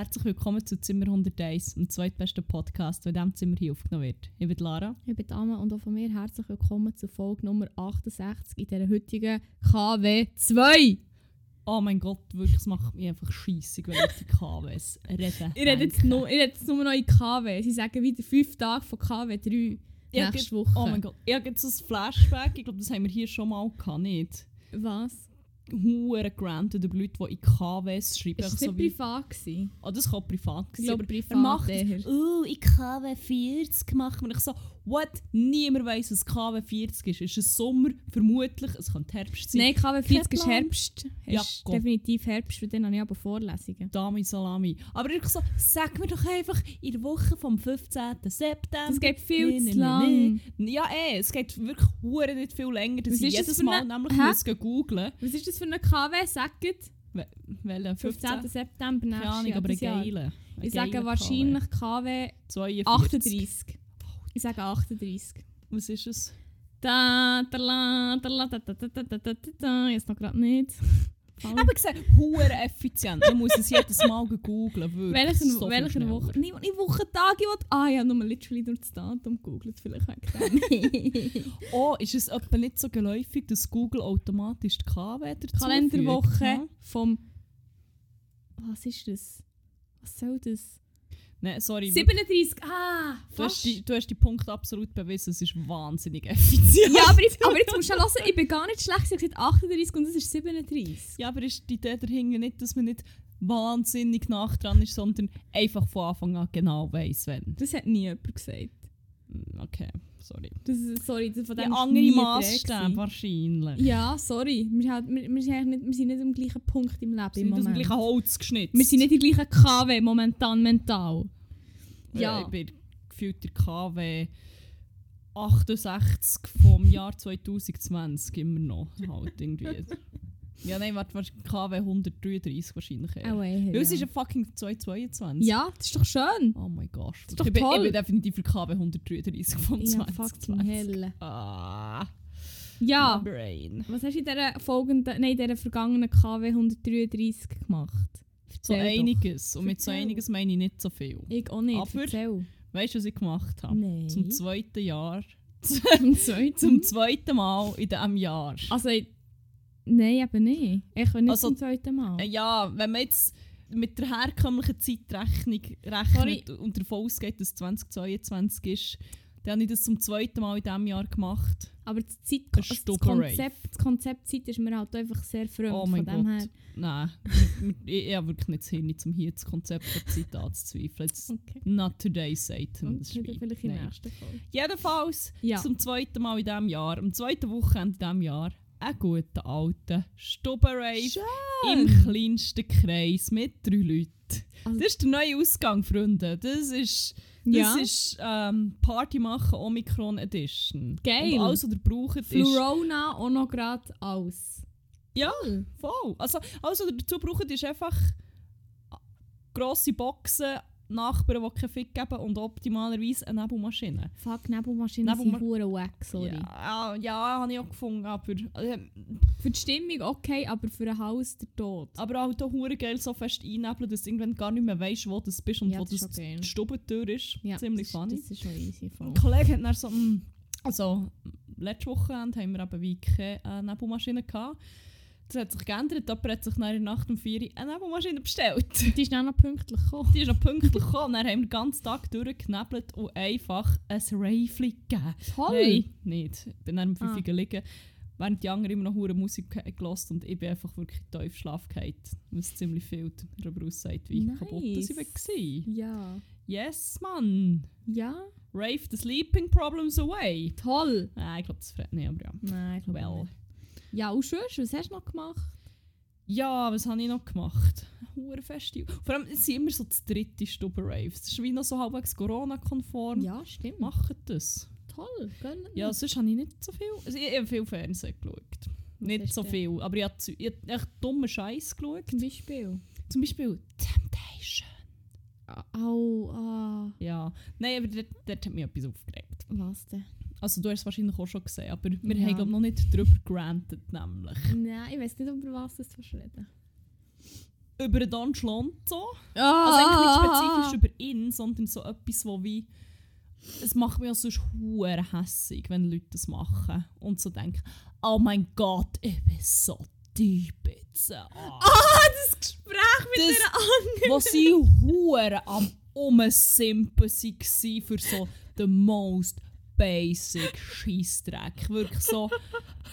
Herzlich willkommen zu Zimmer 101, dem zweitbesten Podcast, der in diesem Zimmer hier aufgenommen wird. Ich bin Lara. Ich bin Dame und auch von mir herzlich willkommen zu Folge Nummer 68 in dieser heutigen KW 2. Oh mein Gott, wirklich, es macht mich einfach scheissig, wenn ich die KWs rede. Ich rede jetzt nur, ich rede jetzt nur noch in KW. Sie sagen wieder fünf Tage von KW 3 Ja, nächste geht- Woche. Oh mein Gott, ich habe jetzt ein Flashback, ich glaube, das haben wir hier schon mal gehabt, nicht? Was? Hure granted über Leute, die in KWs schreiben. Ist das so nicht privat gewesen? Oh, das kann privat Ich sein, glaube aber privat er macht es. Oh, in KW 40 macht man. Ich so, what? Niemand weiss, was KW 40 ist. Ist es Sommer? Vermutlich. Es könnte Herbst sein. Nein, KW 40 ist. Herbst. Ja, ist Gott. definitiv Herbst, weil dann habe ich aber Vorlesungen. Dami Salami. Aber ich so, sag mir doch einfach in der Woche vom 15. September. Das geht viel Nee, zu lang. nee. Ja, eh, es geht wirklich hure nicht viel länger. dass Was ich ist das jedes Mal eine- nämlich Hä? muss googlen Was ist das für eine KW? Sagt Welchen 15. 15. September nächstes Keine Ahnung, aber ein dieses Jahr. geiler. Ich sage wahrscheinlich KW 42. 38. Ich sage 38. Was ist es? Da, da, la, da, la, da, da, da, da, da, da, da, jetzt noch gerade nicht. Eben gesehen, hure effizient. Du musst es jedes Mal googeln, wirklich. So welcher Woche? Nein, ich Wochentag, ich wollte... Ah ja, nur literally durch das Datum gegoogelt, vielleicht habe ich Oh, ist es etwa nicht so geläufig, dass Google automatisch die KW dazu Kalenderwoche ja? vom... Was ist das? Was soll das? Nein, sorry. 37. Ah, Du hast, die, du hast die Punkte absolut bewiesen. Es ist wahnsinnig effizient. Ja, aber, ich, aber jetzt musst du hören, ich bin gar nicht schlecht. Ich habe gesagt 38 und es ist 37. Ja, aber ist die Idee dahinter nicht, dass man nicht wahnsinnig nach dran ist, sondern einfach von Anfang an genau weiss, wenn? Das hat nie jemand gesagt. Hm, Okay, sorry. Das ist, sorry, von dem Ja, andere gewesen. wahrscheinlich. Ja, sorry. Wir, halt, wir, wir, sind nicht, wir sind nicht am gleichen Punkt im Leben Wir im sind aus dem gleichen Holz geschnitzt. Wir sind nicht die gleichen KW momentan mental. Ja. Ja. Ich bin gefühlt der KW 68 vom Jahr 2020 immer noch. Halt irgendwie. Ja, nein, warte, warte, KW 133 wahrscheinlich. eher. Auch eher, Weil es ja. ist ja fucking 2022. Ja, das ist doch schön. Oh mein Gott. ist doch ich, bin, ich toll. bin definitiv für KW 133 vom Ja, fucking 2020. hell. Ah, Ja. brain. Was hast du in dieser folgenden, nein, in dieser vergangenen KW 133 gemacht? So Erzähl doch. einiges. Und mit so einiges meine ich nicht so viel. Ich auch nicht. Aber- Erzähl. Weißt du, was ich gemacht habe? Nein. Zum zweiten Jahr. Zum zweiten. Zum zweiten Mal in diesem Jahr. Also, nein, eben nicht. Ich will nicht Also, zum zweiten Mal. Äh, Ja, wenn man jetzt mit der herkömmlichen Zeitrechnung rechnet und davon ausgeht, dass 2022 ist, dann habe ich das zum zweiten Mal in diesem Jahr gemacht. Aber das, Zeit, also das. Konzept, das Konzept Zeit ist mir halt einfach sehr fremd. Oh mein von dem Gott. her. Nein, ich, ich habe wirklich nicht das Hirn, um hier das Konzept der Zeit anzuzweifeln. It's Okay. not today, Satan. Das Das wieder wie- vielleicht in der nächsten Folge. Jedenfalls, Ja. zum zweiten Mal in diesem Jahr, am zweiten Wochenende in diesem Jahr, einen guten alten Stubbenrave im kleinsten Kreis mit drei Leuten. Also- das ist der neue Ausgang, Freunde. Das ist, das Ja. ist ähm, Party machen Omikron Edition. Geil. Und alles, was ihr braucht, ist... Flurona auch noch gerade aus. Ja, voll. Also, alles, was ihr dazu braucht, ist einfach grosse Boxen, Nachbarn, die keinen Fick geben und optimalerweise eine Nebelmaschine. Fuck, Nebelmaschinen Nebelma- sind hure wack, sorry. Ja, ja habe ich auch gefunden, aber... Äh, Für die Stimmung okay, aber für ein Haus der Tod. aber auch hier hure geil so fest einnebeln, dass du irgendwann gar nicht mehr weißt, wo du bist und Ja, wo das ist das die Stubentür ist. Ja, Ziemlich das, funny. Das ist schon easy. Voll. Ein Kollege hat dann so, mm, also letzte Woche haben wir eben wie keine äh, Nebelmaschine gehabt. Das hat sich geändert, jemand hat sich in der Nacht um 4 Uhr eine Nebelmaschine bestellt. Die ist dann noch pünktlich gekommen. Die ist noch pünktlich gekommen, dann haben wir den ganzen Tag durchgeknebelt und einfach ein Rave gegeben. Toll! Nein, nicht. Ich bin dann um 5 Ah. Uhr gelegen, während die anderen immer noch hure Musik ge- gehört und ich bin einfach wirklich tief Schlaf gefallen, was ziemlich viel darüber aussagt, wie Nice. kaputt ich war. Ja. Yes, Mann! Ja? Rave the sleeping problems away. Toll! Ah, ich glaube, das freut nicht, aber ja. Nein, ich glaube Well. nicht. Ja, und sonst, was hast du noch gemacht? Ja, was habe ich noch gemacht? Hure Festival. Vor allem, es sind immer so das dritte Stubben-Raves. Das ist wie noch so halbwegs Corona-konform. Ja, stimmt. Macht das. Toll, gönn Ja, sonst habe ich nicht so viel. Also ich habe viel Fernsehen geschaut. nicht hast so viel. Aber ich habe, ich habe echt dummen Scheiß geschaut. Zum Beispiel. Zum Beispiel Temptation. Au, ah. Ja. Nein, aber dort, dort hat mich etwas aufgeregt. Was denn? Also du hast es wahrscheinlich auch schon gesehen, aber wir Ja. haben noch nicht drüber gerantet, nämlich. Nein, ich weiß nicht, über was du reden über Don Schlonzo. Also eigentlich nicht Ah! spezifisch über ihn, sondern so etwas, wo wie... Es macht mich auch sonst hure hässig, wenn Leute das machen. Und so denken, oh mein Gott, ich bin so deep jetzt. Ah. Ah, das Gespräch mit Das- der anderen. wo sie hure am Umsimpen waren für so the most basic Scheissdreck. Wirklich so.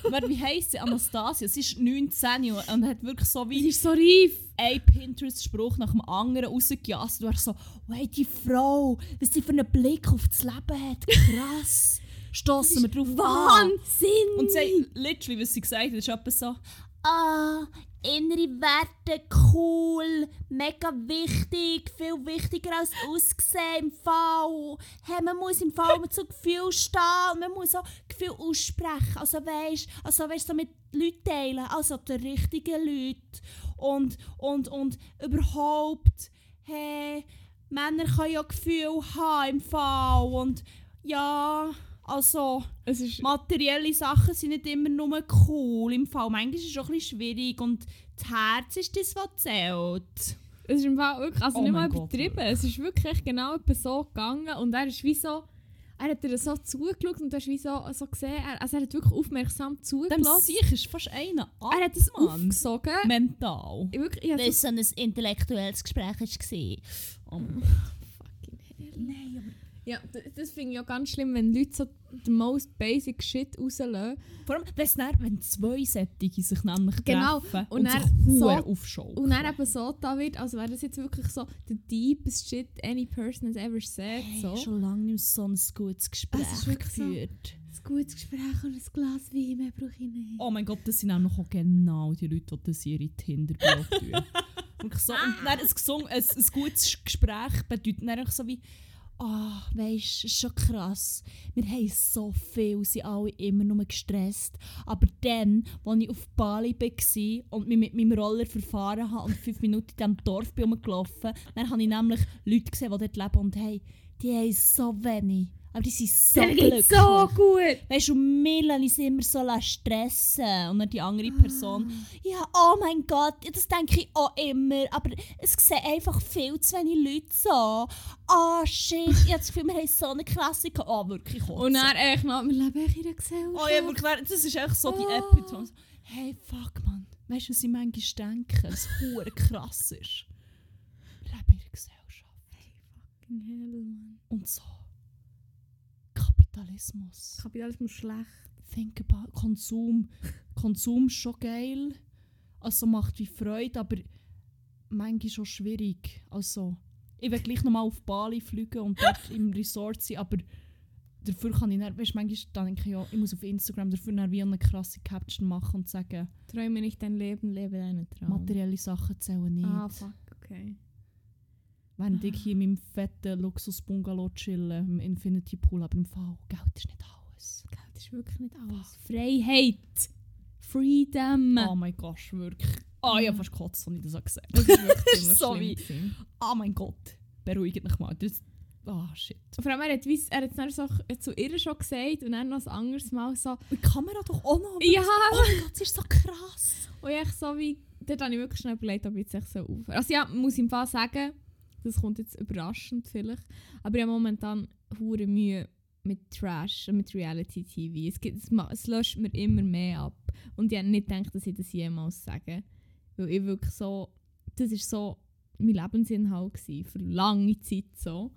Wer- Wie heisst sie? Anastasia. Sie ist 19 und und hat wirklich so wie ist so reif. ein Pinterest-Spruch nach dem anderen rausgejasst. Du warst so, hey, die Frau, was sie für einen Blick auf das Leben hat. Krass. Stossen wir drauf an. Wahnsinn! Und sie, literally, was sie gesagt hat, ist etwas so, ah, innere Werte, cool, mega wichtig, viel wichtiger als Aussehen im Fall. Hey, man muss im Fall mit so Gefühl stehen man muss auch Gefühl aussprechen. Also weisst, also weisst, so mit Leuten teilen, also die richtigen Leute. Und, und, und überhaupt, hey, Männer können ja Gefühl haben im Fall. Und ja, also... es ist Materielle Sachen sind nicht immer nur cool. Im Fall manchmal ist es auch ein bisschen schwierig und das Herz ist das, was zählt. Es ist im Fall wirklich, also Oh nicht mal Gott, übertrieben. Es ist wirklich genau so gegangen und er ist wie so, er hat dir so zugeschaut und du hast wie so, so gesehen, er, also er hat wirklich aufmerksam Dem zugelassen. Sieg ist fast einer ab, Er hat es Mann. aufgesogen. Mental. Ich Wirklich, ich hab Weil so ein intellektuelles Gespräch war. Oh mein fucking hell. Nein, aber... Ja, das finde ich auch ganz schlimm, wenn Leute so den most basic shit rauslassen. Vor allem, es dann, wenn zwei Sättige sich nämlich Genau. treffen Und und, dann sich so- so aufschaukeln. Und dann eben so da wird, als wäre das jetzt wirklich so the deepest shit any person has ever said. Hey, so. schon lange nicht so ein gutes Gespräch Es ist wirklich so. geführt. Ein gutes Gespräch und ein Glas Wein, mehr brauche ich nicht. Oh mein Gott, das sind nämlich auch genau die Leute, die das in ihre Tinder-Bio tun. So. Und dann ein, gesung, ein, ein gutes Gespräch bedeutet dann so wie, ah, weisst, es ist schon krass. Wir haben so viel, sind alle immer nur gestresst. Aber dann, als ich auf Bali war und mich mit meinem Roller verfahren habe und fünf Minuten in diesem Dorf bin rumgelaufen, dann habe ich nämlich Leute gesehen, die dort leben und hey, die haben so wenig. Aber die sind so Der glücklich. so gut! Weißt du, und Melanie sind immer so stressen. Und dann die andere Person, ja, oh mein Gott, das denke ich auch immer. Aber es sehen einfach viel zu wenig Leute so. Ah, shit, ich habe das Gefühl, wir haben so eine Klasse gehabt. Oh, wirklich kotzen. Und dann echt noch, wir leben echt in einer Gesellschaft. Oh ja, wirklich, das ist echt so die Ah. Epitome. Hey, fuck, man. Weißt du, was ich manchmal denke? Das hure krass ist. Wir leben in einer Gesellschaft. Fucking hell, Mann. Und so. Kapitalismus. Kapitalismus schlecht. think about Konsum. Konsum ist schon geil. Also macht wie Freude, aber manchmal schon schwierig. Also, ich will gleich nochmal auf Bali fliegen und dort im Resort sein, aber dafür kann ich nicht, weißt, manchmal denke ich ja, ich muss auf Instagram dafür dann wie eine krasse Caption machen und sagen, Träume nicht dein Leben, lebe deinen Traum. materielle Sachen zählen nicht. Ah, fuck, okay. Während ich hier in meinem fetten Luxus-Bungalow chillen, im Infinity Pool, aber im Fall, Geld ist nicht alles. Geld ist wirklich nicht alles. Freiheit! Freedom! Oh mein Gott, wirklich. Ah, ich habe fast gekotzt, als ich das so gesagt Das ist So wie-. Oh mein Gott, beruhigt mich mal. Das, ah, shit. Vor allem, er hat, er es dann so zu ihr schon gesagt und dann noch ein anderes Mal so die Kamera doch auch noch. «Ja!» Oh mein Gott, das ist so krass. Und ich so wie, dort habe ich wirklich schnell überlegt, ob ich jetzt echt so aufhören. Also ja, muss ich im Fall sagen, das kommt jetzt überraschend vielleicht, aber ich habe momentan hure Mühe mit Trash und mit Reality TV. Es, gibt, es, es löscht mir immer mehr ab. Und ich habe nicht gedacht, dass ich das jemals sage. Weil ich wirklich so, das war so mein Lebensinhalt gewesen, für lange Zeit so.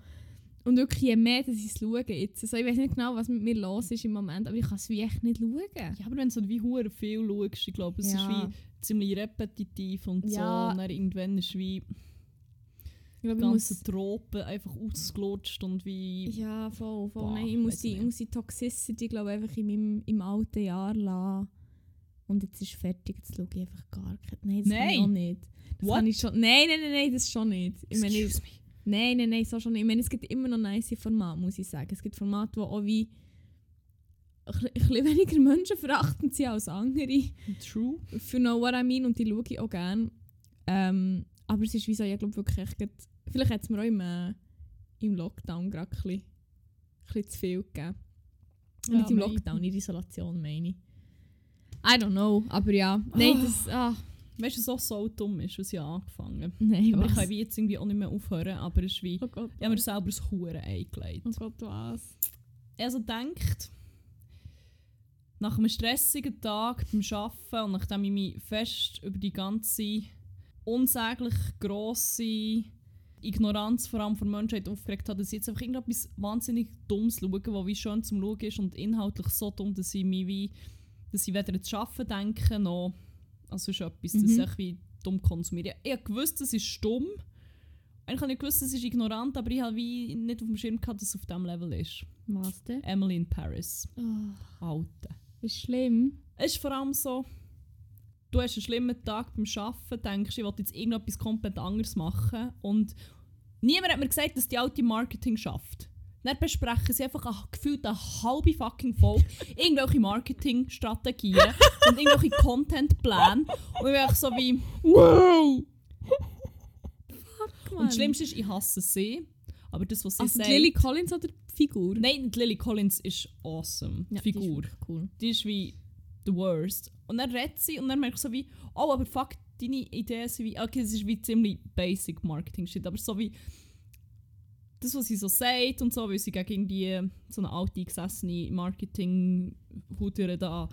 Und wirklich, je mehr dass ich es schaue jetzt, so, ich weiß nicht genau, was mit mir los ist im Moment, aber ich kann es wie echt nicht schauen. Ja, aber wenn du so wie hure viel schaust, ich glaube, es Ja. ist wie ziemlich repetitiv und Ja. so. Und dann irgendwann ist wie Ich glaube, die ich ganze muss- Tropen einfach ausgelutscht und wie... Ja, voll, voll. Boah, Nein, ich muss die, nicht. ich muss die Toxicity glaube einfach in meinem im alten Jahr lassen. Und jetzt ist fertig, jetzt schaue ich einfach gar keine. Nein, das kann ich Nein. auch nicht. Das What? kann ich schon. Nein, nein, nein, nein, das schon nicht. Ich meine, Excuse me. nein, nein, nein, so schon nicht. Ich meine, es gibt immer noch nice Formate, muss ich sagen. Es gibt Formate, die auch wie ein bisschen- weniger menschenverachtend sind als andere. True. If you know what I mean, und die schaue ich auch gerne. Ähm, aber es ist wie so, ich glaube wirklich, grad- vielleicht hat es mir auch im, äh, im Lockdown gerade ein bisschen, ein bisschen zu viel gegeben. Ja, Nicht im. Lockdown, in Isolation meine ich. I don't know, aber ja. Nein, Ah. das, ah, weißt du, so so dumm ist, was ich angefangen Nein, Aber ich kann jetzt irgendwie auch nicht mehr aufhören, aber es ist wie, Oh Gott, ich habe mir selber das Huren eingelegt. oh Gott, was? also denkt, nach einem stressigen Tag beim Arbeiten und nachdem ich mich fest über die ganze unsäglich grosse Ignoranz vor allem von Menschheit aufgeregt habe, dass ich jetzt einfach irgendetwas wahnsinnig Dummes schaue, was wie schön zum Schauen ist und inhaltlich so dumm, dass ich mich wie, dass ich weder ans Arbeiten denke, noch also ist etwas, das Mhm. ich wie dumm konsumiere. Ich habe gewusst, das ist dumm. Eigentlich habe ich gewusst, das ist ignorant, aber ich habe wie nicht auf dem Schirm gehabt, dass es auf diesem Level ist. Was denn? Emily in Paris. Oh, Alte. ist schlimm. Es ist vor allem so, du hast einen schlimmen Tag beim Arbeiten, denkst, ich will jetzt irgendetwas komplett anderes machen und niemand hat mir gesagt, dass die alte Marketing schafft. Dann besprechen sie einfach eine, gefühlt eine halbe fucking Folge irgendwelche Marketingstrategien und irgendwelche Contentpläne und ich bin einfach so wie, wow! Fuck, Und das Schlimmste ist, ich hasse sie, aber das, was sie Also sagt... Lily Collins oder die Figur? Nein, die Lily Collins ist awesome, die Ja, die ist Figur. cool. die ist wie the worst. Und dann redet sie und dann merkst du so wie, oh, aber fuck, deine Ideen sind wie, okay, es ist wie ziemlich basic Marketing-Shit, aber so wie das, was sie so sagt und so, weil sie gegen die so eine alte, gesessene Marketing-Hutere da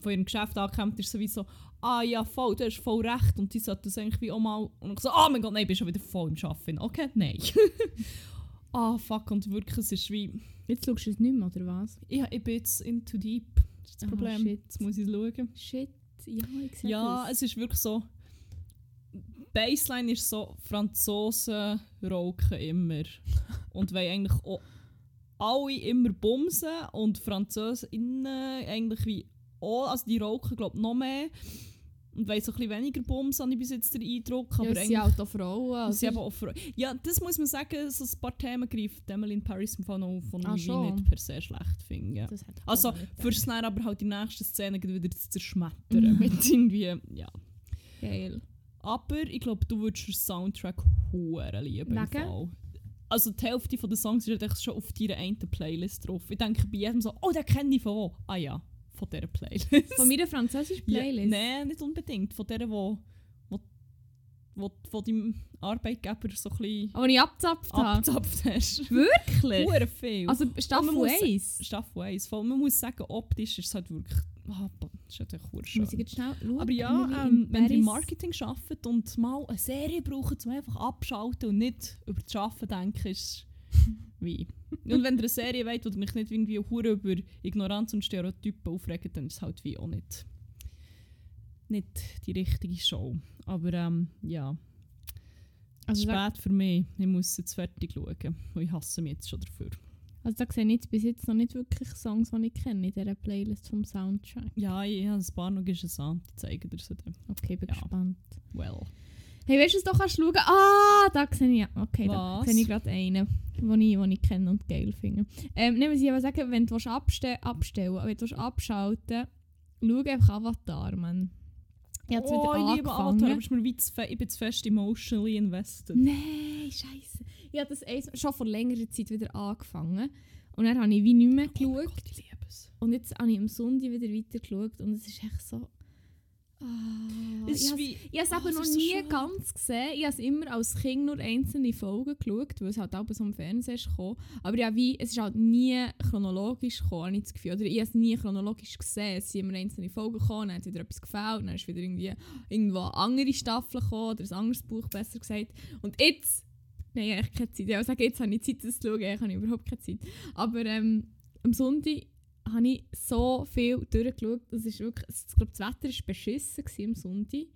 von ihrem Geschäft angekämpft ist, so wie so, ah ja, voll, du hast voll recht und die sollte das eigentlich wie auch mal, und ich so, oh mein Gott, nein, ich bin schon wieder voll im Arbeiten. Okay, nein. Ah, fuck, und wirklich, es ist wie, Jetzt schaust du es nicht mehr, oder was? ich, ich bin jetzt in too deep. Das ist das Problem. shit. Jetzt muss ich es schauen. Shit, ja, ich sehe Ja, das. es ist wirklich so. Baseline ist so, Franzosen rauchen immer. und wollen eigentlich auch alle immer bumsen und Französinnen eigentlich wie auch, also die rauchen glaube ich noch mehr und so ein bisschen weniger bumsen, habe ich bis jetzt den Eindruck. Aber ja, eigentlich sind halt auch Frauen. sie Also, aber auch Fre- ja, das muss man sagen, so ein paar Themen greift Emily in Paris im Fall auf, die Ah, schon? nicht per se schlecht finde. Ja. Also, gar nicht für gedacht. dann aber halt die nächste Szene wieder zu zerschmettern. Mit irgendwie, ja. Geil. Aber ich glaube, du würdest den Soundtrack hure lieben. im? Fall. Also die Hälfte der Songs ist schon auf deiner einen Playlist drauf. Ich denke bei jedem so, oh, den kenne ich von wo? Ah ja, von dieser Playlist. Von meiner französischen Playlist? Ja, Nein, nicht unbedingt. Von der, wo, wo, wo von deinem Arbeitgeber so ein bisschen Aber ich abgezapft habe. abgezapft hast. Wirklich? Hure viel. Also Staffel man muss- 1. Staffel 1. Voll, man muss sagen, optisch ist es halt wirklich... Ah, das ist schön. Muss ich jetzt schnell schauen? Aber ja, ähm, wenn ihr im Marketing arbeitet und mal eine Serie braucht, um einfach abschalten und nicht über das Arbeiten denken, ist wie. Und wenn ihr eine Serie wollt, die mich nicht irgendwie hure über Ignoranz und Stereotypen aufregt, dann ist es halt wie auch nicht, nicht die richtige Show. Aber ähm, ja, Also spät für mich. Ich muss jetzt fertig schauen. Und ich hasse mich jetzt schon dafür. also da sehe ich jetzt bis jetzt noch nicht wirklich Songs, die ich kenne in dieser Playlist vom Soundtrack. Ja, ich habe ein paar noch interessant. Die zeigen dir dann. Okay, bin Ja. gespannt. Well. Hey, weißt du, was du kannst schauen? Ah, da sehe ich. Okay, da Was? sehe ich gerade einen, den ich, den ich kenne und geil finde. Ähm, nehmen Sie aber sagen, wenn du abste abstellen willst, wenn du willst abschalten schau einfach Avatar, Mann. Ich habe oh, wieder ich liebe angefangen. Avatar, aber mir wie zu ich bin zu fest emotionally invested. Nein, scheiße. Ich habe das eins- schon vor längerer Zeit wieder angefangen. Und dann habe ich wie nicht mehr Oh geschaut. Gott, ich liebe es. Und jetzt habe ich am Sonntag wieder weiter geschaut und es ist echt so... Ah, Es ich ist habe habe es Ah, eben noch so nie schön. ganz gesehen. Ich habe es immer als Kind nur einzelne Folgen geschaut, weil es halt auch so im Fernsehen ist gekommen. Aber ja, wie, es ist halt nie chronologisch gekommen, habe ich das Gefühl. Oder ich habe es nie chronologisch gesehen. Es sind immer einzelne Folgen gekommen, dann hat wieder etwas gefällt, dann ist wieder irgendwie irgendwo eine andere Staffel gekommen oder ein anderes Buch, besser gesagt. Und jetzt... Nein, ich habe keine Zeit. Ich sage, jetzt habe ich Zeit, das zu schauen. Ich habe überhaupt keine Zeit. Aber ähm, am Sonntag habe ich so viel durchgeschaut. Das ist wirklich, ich glaube, das Wetter war beschissen am Sonntag.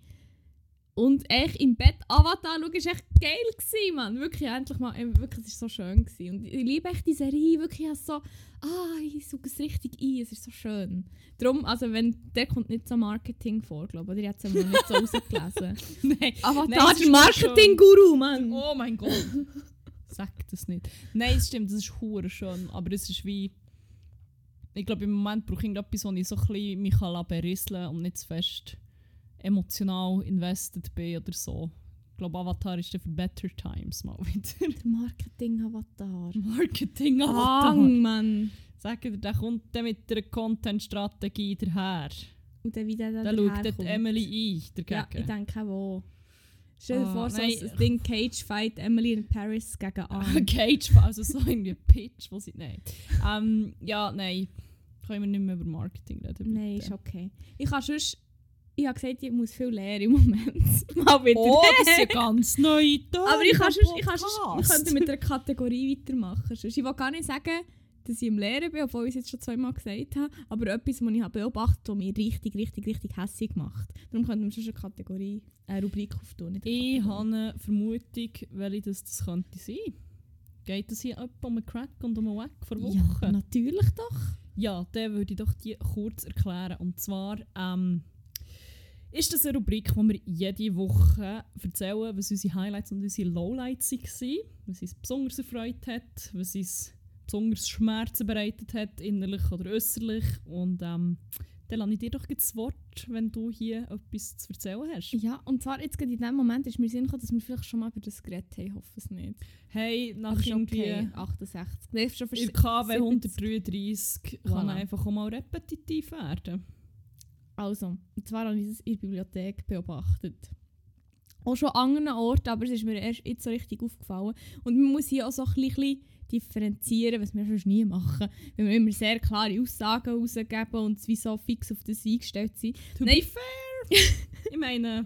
Und echt im Bett Avatar schauen, war echt geil, gewesen, Mann. Wirklich, endlich mal, wirklich, es war so schön. Gewesen. Und ich liebe echt die Serie, wirklich, ich so, ah, ich suche es richtig ein, es ist so schön. Darum, also wenn, der kommt nicht so Marketing vor, glaube ich, oder ich habe es noch nicht so rausgelesen. Nein. Avatar, ist Marketing-Guru, Mann. Oh mein Gott. Sag das nicht. Nein, es stimmt, das ist hure schön. Aber es ist wie. Ich glaube, im Moment brauche ich irgendetwas, wo ich so ein bisschen mich berieseln kann und nicht zu fest emotional invested bin oder so. Ich glaube, Avatar ist dann für Better Times mal wieder. Der Marketing-Avatar. Marketing Avatar. Ang, Mann. Sag dir, der kommt dann mit einer Content-Strategie daher. Und dann wieder Da dann schaut daherkommt. Emily ein, Ja, ich denke auch. Stell dir Ah, vor, so nein. ein Ding Cage Fight Emily in Paris gegen Anne. Cage, also so irgendwie Pitch, wo sie... Nein. Ähm, ja, nein. Können wir nicht mehr über Marketing reden. Nein, bitte. ist okay. Ich habe sonst... Ich habe gesagt, ich muss viel lernen im Moment. Mal wieder. Oh, das ist ja ganz neu. Aber ich kann sonst, ich kann sonst, wir könnten mit einer Kategorie weitermachen. Sonst, ich will gar nicht sagen, dass ich im Lehren bin, obwohl ich es jetzt schon zweimal gesagt habe. Aber etwas, was ich habe beobachtet habe, mich richtig, richtig, richtig hässlich gemacht. Darum könnten wir sonst eine Kategorie, eine Rubrik auftun. Ich habe eine Vermutung, welche das, das könnte sein. Geht es hier etwa um einen Crack und um einen Wack vor Wochen? Ja, natürlich doch. Ja, dann würde ich doch die kurz erklären. Und zwar ähm, ist das eine Rubrik, wo wir jede Woche erzählen, was unsere Highlights und unsere Lowlights waren, was uns besonders erfreut hat, was uns besonders Schmerzen bereitet hat, innerlich oder äußerlich. Und ähm, dann lasse ich dir doch das Wort, wenn du hier etwas zu erzählen hast. Ja, und zwar jetzt gerade in dem Moment ist mir Sinn gekommen, dass wir vielleicht schon mal über das geredet haben. Ich hoffe es nicht. Hey, nach irgendwie... okay. 68. Nein, schon vers- KW 70. 133 kann Voilà. einfach auch mal repetitiv werden. Also, und zwar habe ich das in der Bibliothek beobachtet. Auch schon an anderen Orten, aber es ist mir erst jetzt so richtig aufgefallen. Und man muss hier auch so ein bisschen differenzieren, was wir sonst nie machen. Wenn wir immer sehr klare Aussagen rausgeben und wie so fix auf das eingestellt sind. To Nein. fair! ich meine,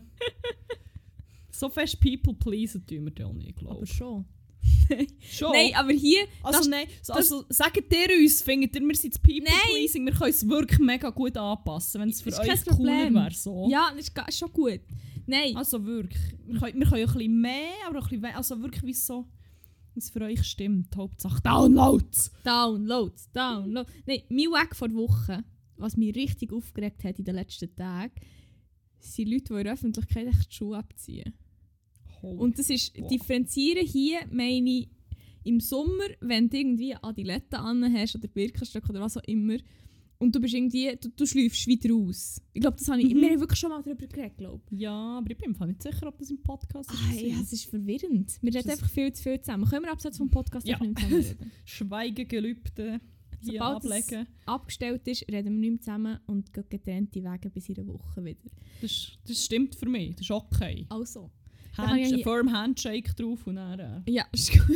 so fest People pleasen tun wir da auch nicht, glaube Aber schon. Schon? Nein, aber hier... also das- nein, so, also sagt ihr uns, findet ihr, wir sind das People Nein. pleasing, wir können es wirklich mega gut anpassen, wenn es für euch cooler wäre. So. Ja, das ist, schon gut. Nein. Also wirklich. Wir können, wir können ein bisschen mehr, aber ein bisschen Also wirklich, wie so es für euch stimmt. Hauptsache Downloads! Downloads, Downloads. Nein, mein Weg vor Woche, was mich richtig aufgeregt hat in den letzten Tagen, sind Leute, die in der Öffentlichkeit echt die Schuhe abziehen. Und das ist, Boah. differenzieren hier, meine ich, im Sommer, wenn du irgendwie Adiletten an hast oder Birkenstock oder was auch immer, und du bist irgendwie, du, du schläufst wieder aus. Ich glaube, das habe ich, Mhm. wir haben wirklich schon mal darüber geredet, glaube Ja, aber ich bin mir im Fall nicht sicher, ob das im Podcast ist. ich. Ah, ja, es ist verwirrend. Wir reden einfach viel zu viel zusammen. Können wir abseits vom Podcast Ja. nicht mehr zusammen reden? Schweigegelübde hier Sobald es- ablegen. abgestellt ist, reden wir nicht mehr zusammen und gehen getrennte Wege bis in einer Woche wieder. Das, das stimmt für mich, das ist okay. Also. Hand, kann ich ein firm Handshake drauf und dann... Äh, Ja, ist gut.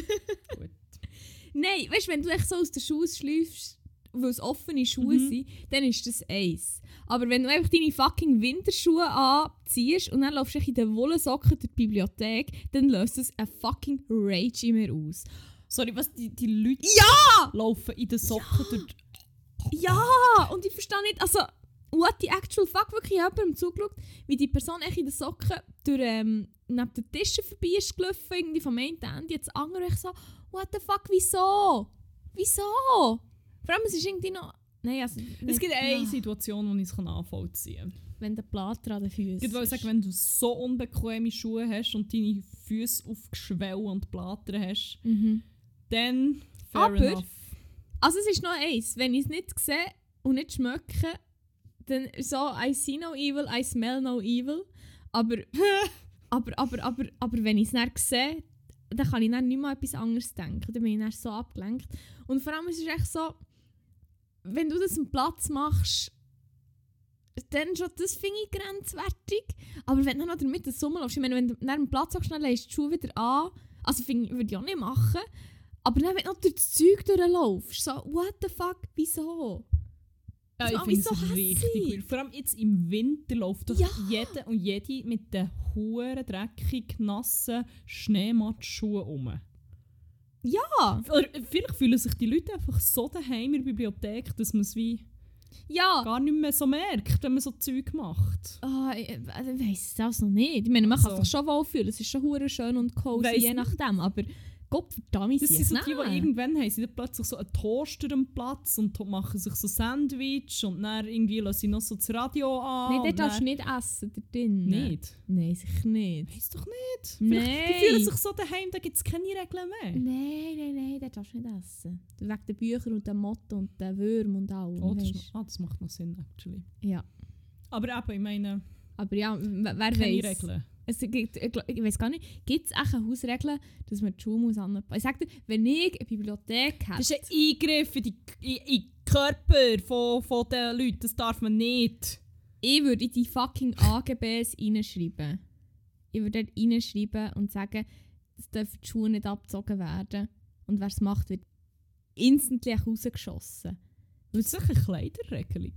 Gut. Nein, weißt du, wenn du echt so aus den Schuhen schläufst, weil es offene Schuhe Mhm. sind, dann ist das eins. Aber wenn du einfach deine fucking Winterschuhe anziehst und dann laufst du in den Wollsocken durch die Bibliothek, dann löst es ein fucking Rage in mir aus. sorry, was, die, die Leute Ja! laufen in den Socken durch... Ja! Und ich verstehe nicht, also, what the actual fuck, wirklich ich habe jemandem zugeschaut, wie die Person echt in den Socken durch, ähm, neben den Tischen vorbei ist gelaufen, irgendwie vom einen Ende, jetzt andere ich so, what the fuck, wieso? Wieso? Vor allem, es ist irgendwie noch... Nein, also... Es gibt eine ja. Situation, wo ich es nachvollziehen kann. Wenn der Plater an den Füßen Ich wollte sagen, wenn du so unbequeme Schuhe hast und deine Füße auf Geschwellen und Platten hast, Mhm. dann fair Aber- enough. Also es ist noch eins, wenn ich es nicht sehe und nicht schmecke, dann so, I see no evil, I smell no evil. Aber, aber, aber, aber, aber wenn ich es nicht sehe, dann kann ich dann nicht mal etwas anderes denken. Dann bin ich dann so abgelenkt. Und vor allem es ist echt so, wenn du das am Platz machst, dann schon, das finde ich grenzwertig. Aber wenn du noch damit den Sommer läufst, ich meine, wenn du nach dem Platz sagst, dann legst du die Schuhe wieder an, also finde ich, würde ich auch nicht machen. Aber dann, wenn du noch durch das Zeug durchlaufst, so, what the fuck, wieso? Ja, ich finde es so richtig weird. Vor allem jetzt im Winter läuft doch Ja. jeder und jede mit den hohen, dreckig, nassen Schneematschschuhen um. Ja, Oder vielleicht fühlen sich die Leute einfach so daheim in der Bibliothek, dass man es wie ja. gar nicht mehr so merkt, wenn man so Zeug macht. Ah, ich, ich weiß es auch noch nicht. Ich meine, man kann Also. sich schon wohlfühlen. Es ist schon hure schön und cozy, Weiss je nachdem. Aber Gott verdammt, Das sind so die, die irgendwann haben sie plötzlich so einen Toaster am Platz und machen sich so Sandwich und dann irgendwie lassen sie noch so das Radio an. Nein, dort darfst du nicht essen, da drin. Nicht? Nein, sicher nicht. Weiss doch nicht. Nein. Vielleicht, die fühlen sich so daheim, da gibt es keine Regeln mehr. Nein, nein, nein, dort darfst du nicht essen. Wegen den Büchern und den Motten und den Würmern und allem. Oh, das, ah, das macht noch Sinn, actually. Ja. Aber eben, ich meine, Aber ja, wer keine weiß. Regeln. Es gibt, ich, glaub- ich weiß gar nicht, gibt es echt eine Hausregel, dass man die Schuhe muss anpassen? Ich sage dir, wenn ich eine Bibliothek hätte... Das ist ein Eingriff in, die, in, in den Körper von, von den Leuten, das darf man nicht. ich würde in die fucking AGBs reinschreiben. Ich würde dort reinschreiben und sagen, es dürfen die Schuhe nicht abgezogen werden. Und wer es macht, wird instantly auch rausgeschossen. Das ist eine Kleiderregelung.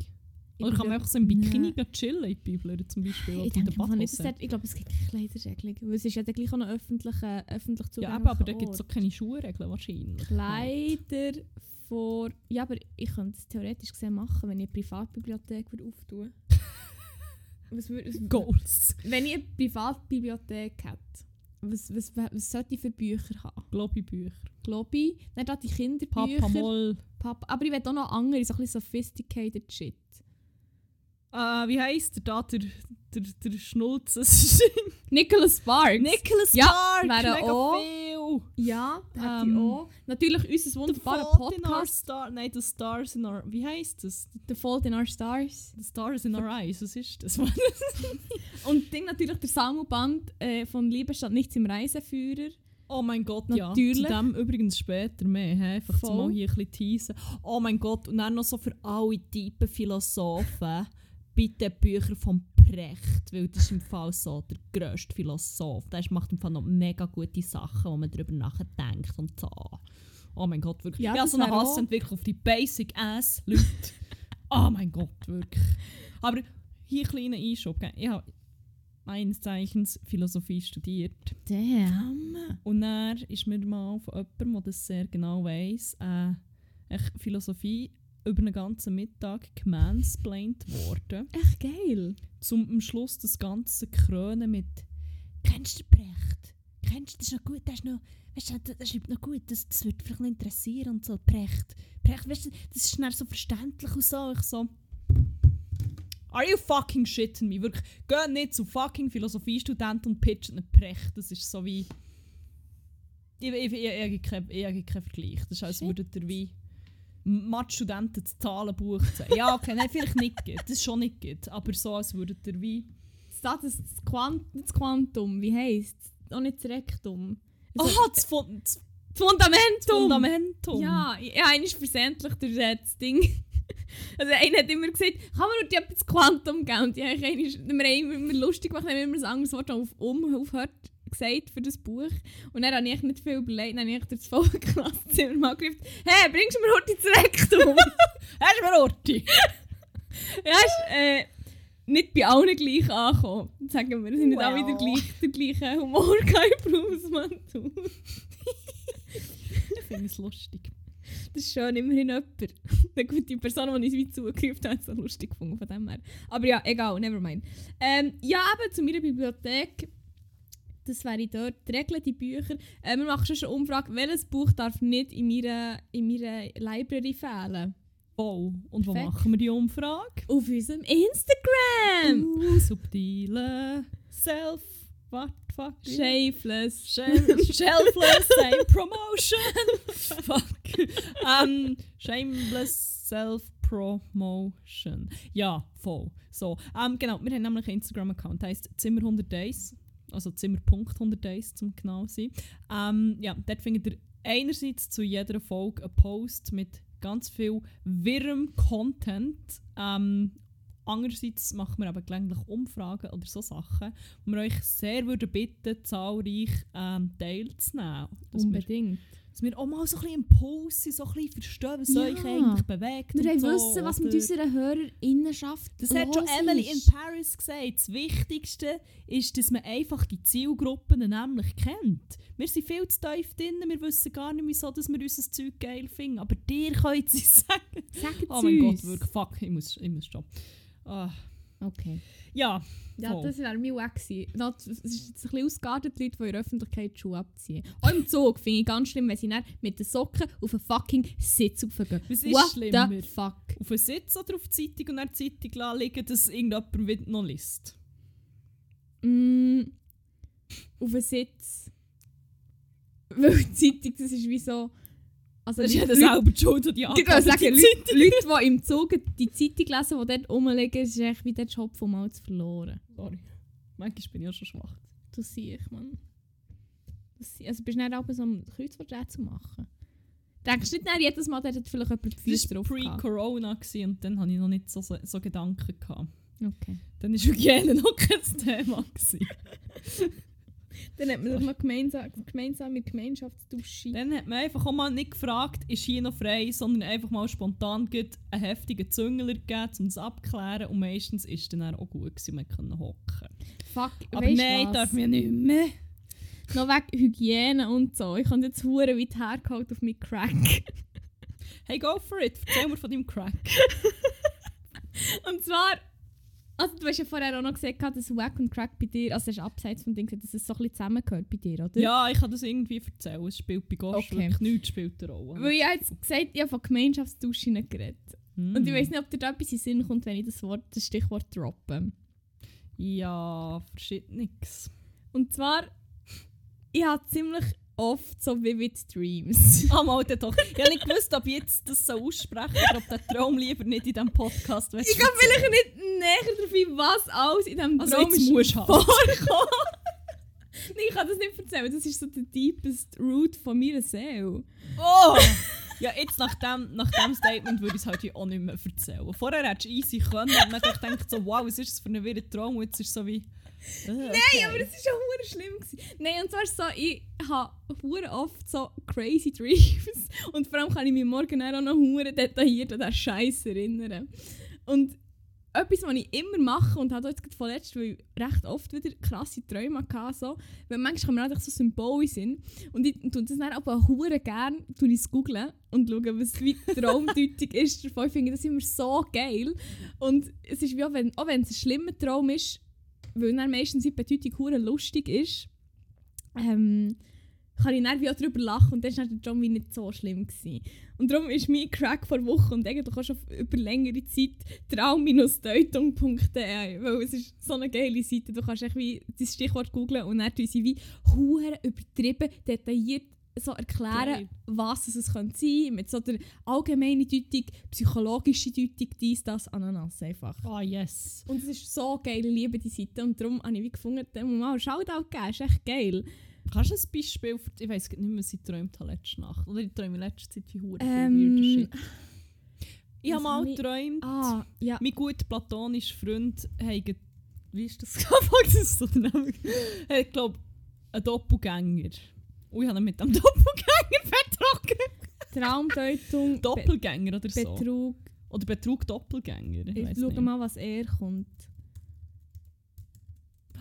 Oder kann man einfach so im Bikini gehen chillen in Bibel zum Beispiel? Ich in denke einfach nicht, dort, ich glaube, es gibt keine Kleiderregelung. Weil es ist ja dann gleich auch noch öffentlich, äh, öffentlich Ja, zugänglich. eben, aber da gibt es auch keine Schuhregeln wahrscheinlich. Kleider vor... Ja, aber ich könnte es theoretisch gesehen machen, wenn ich eine Privatbibliothek würde auftun was würde... was- Goals. Wenn ich eine Privatbibliothek hätte, was, was, was sollte ich für Bücher haben? Globi-Bücher. Ich. Dann da die Kinderbücher. Papa Moll. Papa. Aber ich will auch noch andere, so ein bisschen sophisticated shit. Äh, wie heisst der da? Der, der, der Schnulz. Nicholas Sparks. Nicholas Ja, Sparks. mega auch- viel. ja, der hat Ähm, auch. Natürlich unser wunderbarer Fault in Our Podcast. Star Nein, The Stars in Our... Wie heisst das? The Fault in Our Stars. The Stars in Our Eyes. Was ist das? Und Ding natürlich der Sammelband äh, von Liebe statt nichts im Reiseführer. Oh mein Gott, Natürlich. ja. Zu dem übrigens später mehr. He? Einfach Voll. mal hier ein bisschen teasen. Oh mein Gott. Und dann noch so für alle Typen Philosophen. Bitte Bücher von Precht, weil das ist im Fall so der grösste Philosoph. Der macht im Fall noch mega gute Sachen, wo man darüber nachdenkt und so. Oh mein Gott, wirklich. Ja, ich habe so einen Hass entwickelt auf die Basic-Ass-Leute. oh mein Gott, wirklich. Aber hier ein kleiner Einschub. gell. Ich habe meines Zeichens Philosophie studiert. Damn. Und dann ist mir mal von jemandem, der das sehr genau weiss, äh, Philosophie über einen ganzen Mittag gemansplained worden. Echt geil. Zum am Schluss das Ganze krönen mit «Kennst du Precht? Kennst du, das ist noch gut, das ist noch, weißt du, das schreibt noch gut, das, das würde vielleicht noch interessieren und so, Precht. Precht, weißt du, das ist schnell so verständlich und so.» Ich so «Are you fucking shitting me?» Wirklich, geh nicht zu fucking Philosophiestudent und pitch einen Precht, das ist so wie... Ich, ich, ich, ich, ich, keinen- ich, ich keinen Vergleich. Das ist, als Shit. würdet ihr wie Mathe-Studenten das Zahlenbuch zeigen. Ja, okay, nein, vielleicht nicht gut. Das ist schon nicht gut. Aber so, als würdet ihr wie... Das, das, das, Quant das Quantum, wie heisst es? Auch nicht das Rektum. Also, Aha, das, Fun das das Fundamentum! Fundamentum. Ja, ja, einer ist versehentlich durch das Ding. Also einer hat immer gesagt, kann man dir etwas Quantum geben? Und wir haben immer lustig gemacht, haben wir immer ein anderes Wort auf um aufhört gesagt für das Buch. Und dann habe ich nicht viel überlegt, dann habe ich durch das volle Klassenzimmer mal gerufen, hey, bringst du mir heute das Rektum? Hast du mir Orti? ja, ist äh, nicht bei allen gleich angekommen. Sagen wir, es sind nicht alle der, Well. gleich, der gleichen Humor im Berufsmantel. Ich finde es lustig. Das ist schön, immerhin jemand. Eine gute Person, die uns wie zugerufen hat, hat es so lustig gefunden von dem her. Aber ja, egal, nevermind. Ähm, ja, eben zu meiner Bibliothek. Das wäre dort die Regel, die Bücher. Äh, wir machen schon eine Umfrage, welches Buch darf nicht in meiner, in meiner Library fehlen? Voll. Und wo Perfekt. machen wir die Umfrage? Auf unserem Instagram! Uh, subtile Self... What fuck? Shameless. Shel Shelfless Same Promotion. Fuck. Ähm, shameless Self-Promotion. Ja, voll. So, ähm, genau, wir haben nämlich einen Instagram-Account, der heisst Zimmer 100 Days. Also Zimmer.100 Days, zum genau sein. Ähm, ja, dort findet ihr einerseits zu jeder Folge einen Post mit ganz viel wirrem Content. Ähm, andererseits machen wir aber gelegentlich Umfragen oder so Sachen, wo wir euch sehr würden bitten, zahlreich ähm, teilzunehmen. Dass wir, Unbedingt. Dass wir auch mal so ein bisschen Impulse, so ein bisschen verstehen, was Ja. euch eigentlich bewegt. Wir wollen so, wissen, was mit oder- unserer Hörerinnenschaft das hat schon Emily in ist. Paris gesagt. Das Wichtigste ist, dass man einfach die Zielgruppen nämlich kennt. Wir sind viel zu tief drin, wir wissen gar nicht, wieso dass wir unser Zeug geil finden. Aber dir könnt sie sagen. Sagt Oh mein. Gott, wirklich, fuck, ich muss, ich muss schon. Ah, Okay. ja, Ja, Voll. das war mein Weg. gewesen. Es ist jetzt ein bisschen ausgeartet, die Leute, die in der Öffentlichkeit die Schuhe abziehen. Auch im Zug finde ich ganz schlimm, wenn sie dann mit den Socken auf einen fucking Sitz aufgehen. Was ist What schlimmer? the fuck? auf den Sitz oder auf die Zeitung und dann die Zeitung liegen, dass irgendjemand noch liest. Mm, auf einen Sitz. Weil die Zeitung, das ist wie so... Also Das ist ja Leute- selber die Ich würde sagen, Leute, Leute, die im Zug die Zeitung lesen, die dort rumliegen, ist echt wie der Job vom Malz verloren. Sorry. Manchmal bin ich auch schon schwach. Du siehst, Mann. Das Also bist du nicht so ein Kreuzworträtsel zu machen? Denkst du nicht jedes Mal, hat vielleicht jemand die Das Füße war drauf gehabt? pre-Corona gewesen und dann hatte ich noch nicht so, so, so Gedanken. Gehabt. Okay. Dann war Hygiene noch kein Thema. Dann hat man doch noch gemeinsam, gemeinsame Gemeinschaftsdusche. Dann hat man einfach auch mal nicht gefragt, ist hier noch frei, sondern einfach mal spontan einen heftigen Züngler gegeben, um es abzuklären. Und meistens ist es dann auch gut gewesen, man konnte hocken. Fuck, Aber nein, was? darf man nicht mehr. Noch wegen Hygiene und so. Ich habe jetzt hure weit hergeholt auf meinen Crack. Hey, go for it. Erzähl mir von deinem Crack. und zwar... Also du hast ja vorher auch noch gesagt, dass Wack und Crack bei dir, also es ist abseits vom Ding, dass es so ein bisschen zusammengehört bei dir, oder? Ja, ich kann das irgendwie erzählen. Es spielt bei Gosch Okay. wirklich nichts spielt eine Rolle. Weil ich habe jetzt gesagt, ich habe von Gemeinschaftsduschen geredet. Mm. Und ich weiß nicht, ob dir da etwas in Sinn kommt, wenn ich das, Wort, das Stichwort droppe. Ja, verschiedenes. Und zwar, ich habe ziemlich oft so vivid Dreams. Ah, mal dann doch. Ich habe nicht gewusst, ob ich jetzt das so aussprechen oder ob der Traum lieber nicht in diesem Podcast willst Ich gehe vielleicht nicht näher darauf was alles in diesem Also Traum jetzt ist musst halt. Nein, ich kann das nicht erzählen, das ist so der deepest root von meiner Seele. Oh! Ja, jetzt nach dem, nach dem Statement würde ich es halt auch nicht mehr erzählen. Vorher hättest du easy können und man hat gedacht so, wow, was ist das für ein wilder Traum? Und jetzt ist es so wie... Äh, Nein, aber das war schon schlimm. Gewesen. Nein, und zwar es so, ich habe oft so crazy Dreams. Und vor allem kann ich mich morgen auch noch hure detailliert an diesen Scheiß erinnern. Und etwas, was ich immer mache und habe jetzt gerade vorletzt, weil ich recht oft wieder krasse Träume hatte, so, weil manchmal kann man auch so Symbole sind. Und ich tue das dann aber hure gerne, tue ich es googlen und schaue, was wie die Traumdeutung ist davon. Ich finde das immer so geil. Und es ist wie auch wenn, auch wenn es ein schlimmer Traum ist, weil dann meistens die Bedeutung hure lustig ist, ähm, kann ich dann wie auch darüber lachen und dann war der wie nicht so schlimm. Gewesen. Und darum ist mein Crack vor Wochen und eigentlich auch schon über längere Zeit traum-deutung.de, weil es ist so eine geile Seite, du kannst echt wie das Stichwort googlen und dann tun sie wie hure übertrieben, detailliert so erklären, Geil. was es könnte sein, mit so der allgemeinen Deutung, psychologische Deutung, dies, das, Ananas einfach. Ah, yes. Und es ist so geil, ich liebe die Seite und darum habe ich wie gefunden, da muss man einen Shoutout geben, ist echt geil. Kannst du ein Beispiel für... Ich weiss nicht mehr, was ich geträumt habe letzte Nacht. Oder ich träume in letzter Zeit wie hure Ähm, Shit. Ich habe mal ich- geträumt... Ah, ja. Mein guter platonischer Freund hat... Wie ist das? das ist so der Name. Er hat, glaube einen Doppelgänger. Und ich habe ihn mit dem Doppelgänger betrogen. Traumdeutung, Doppelgänger oder so. Betrug. Oder Betrug Doppelgänger. Ich Ich nicht. mal, was er kommt.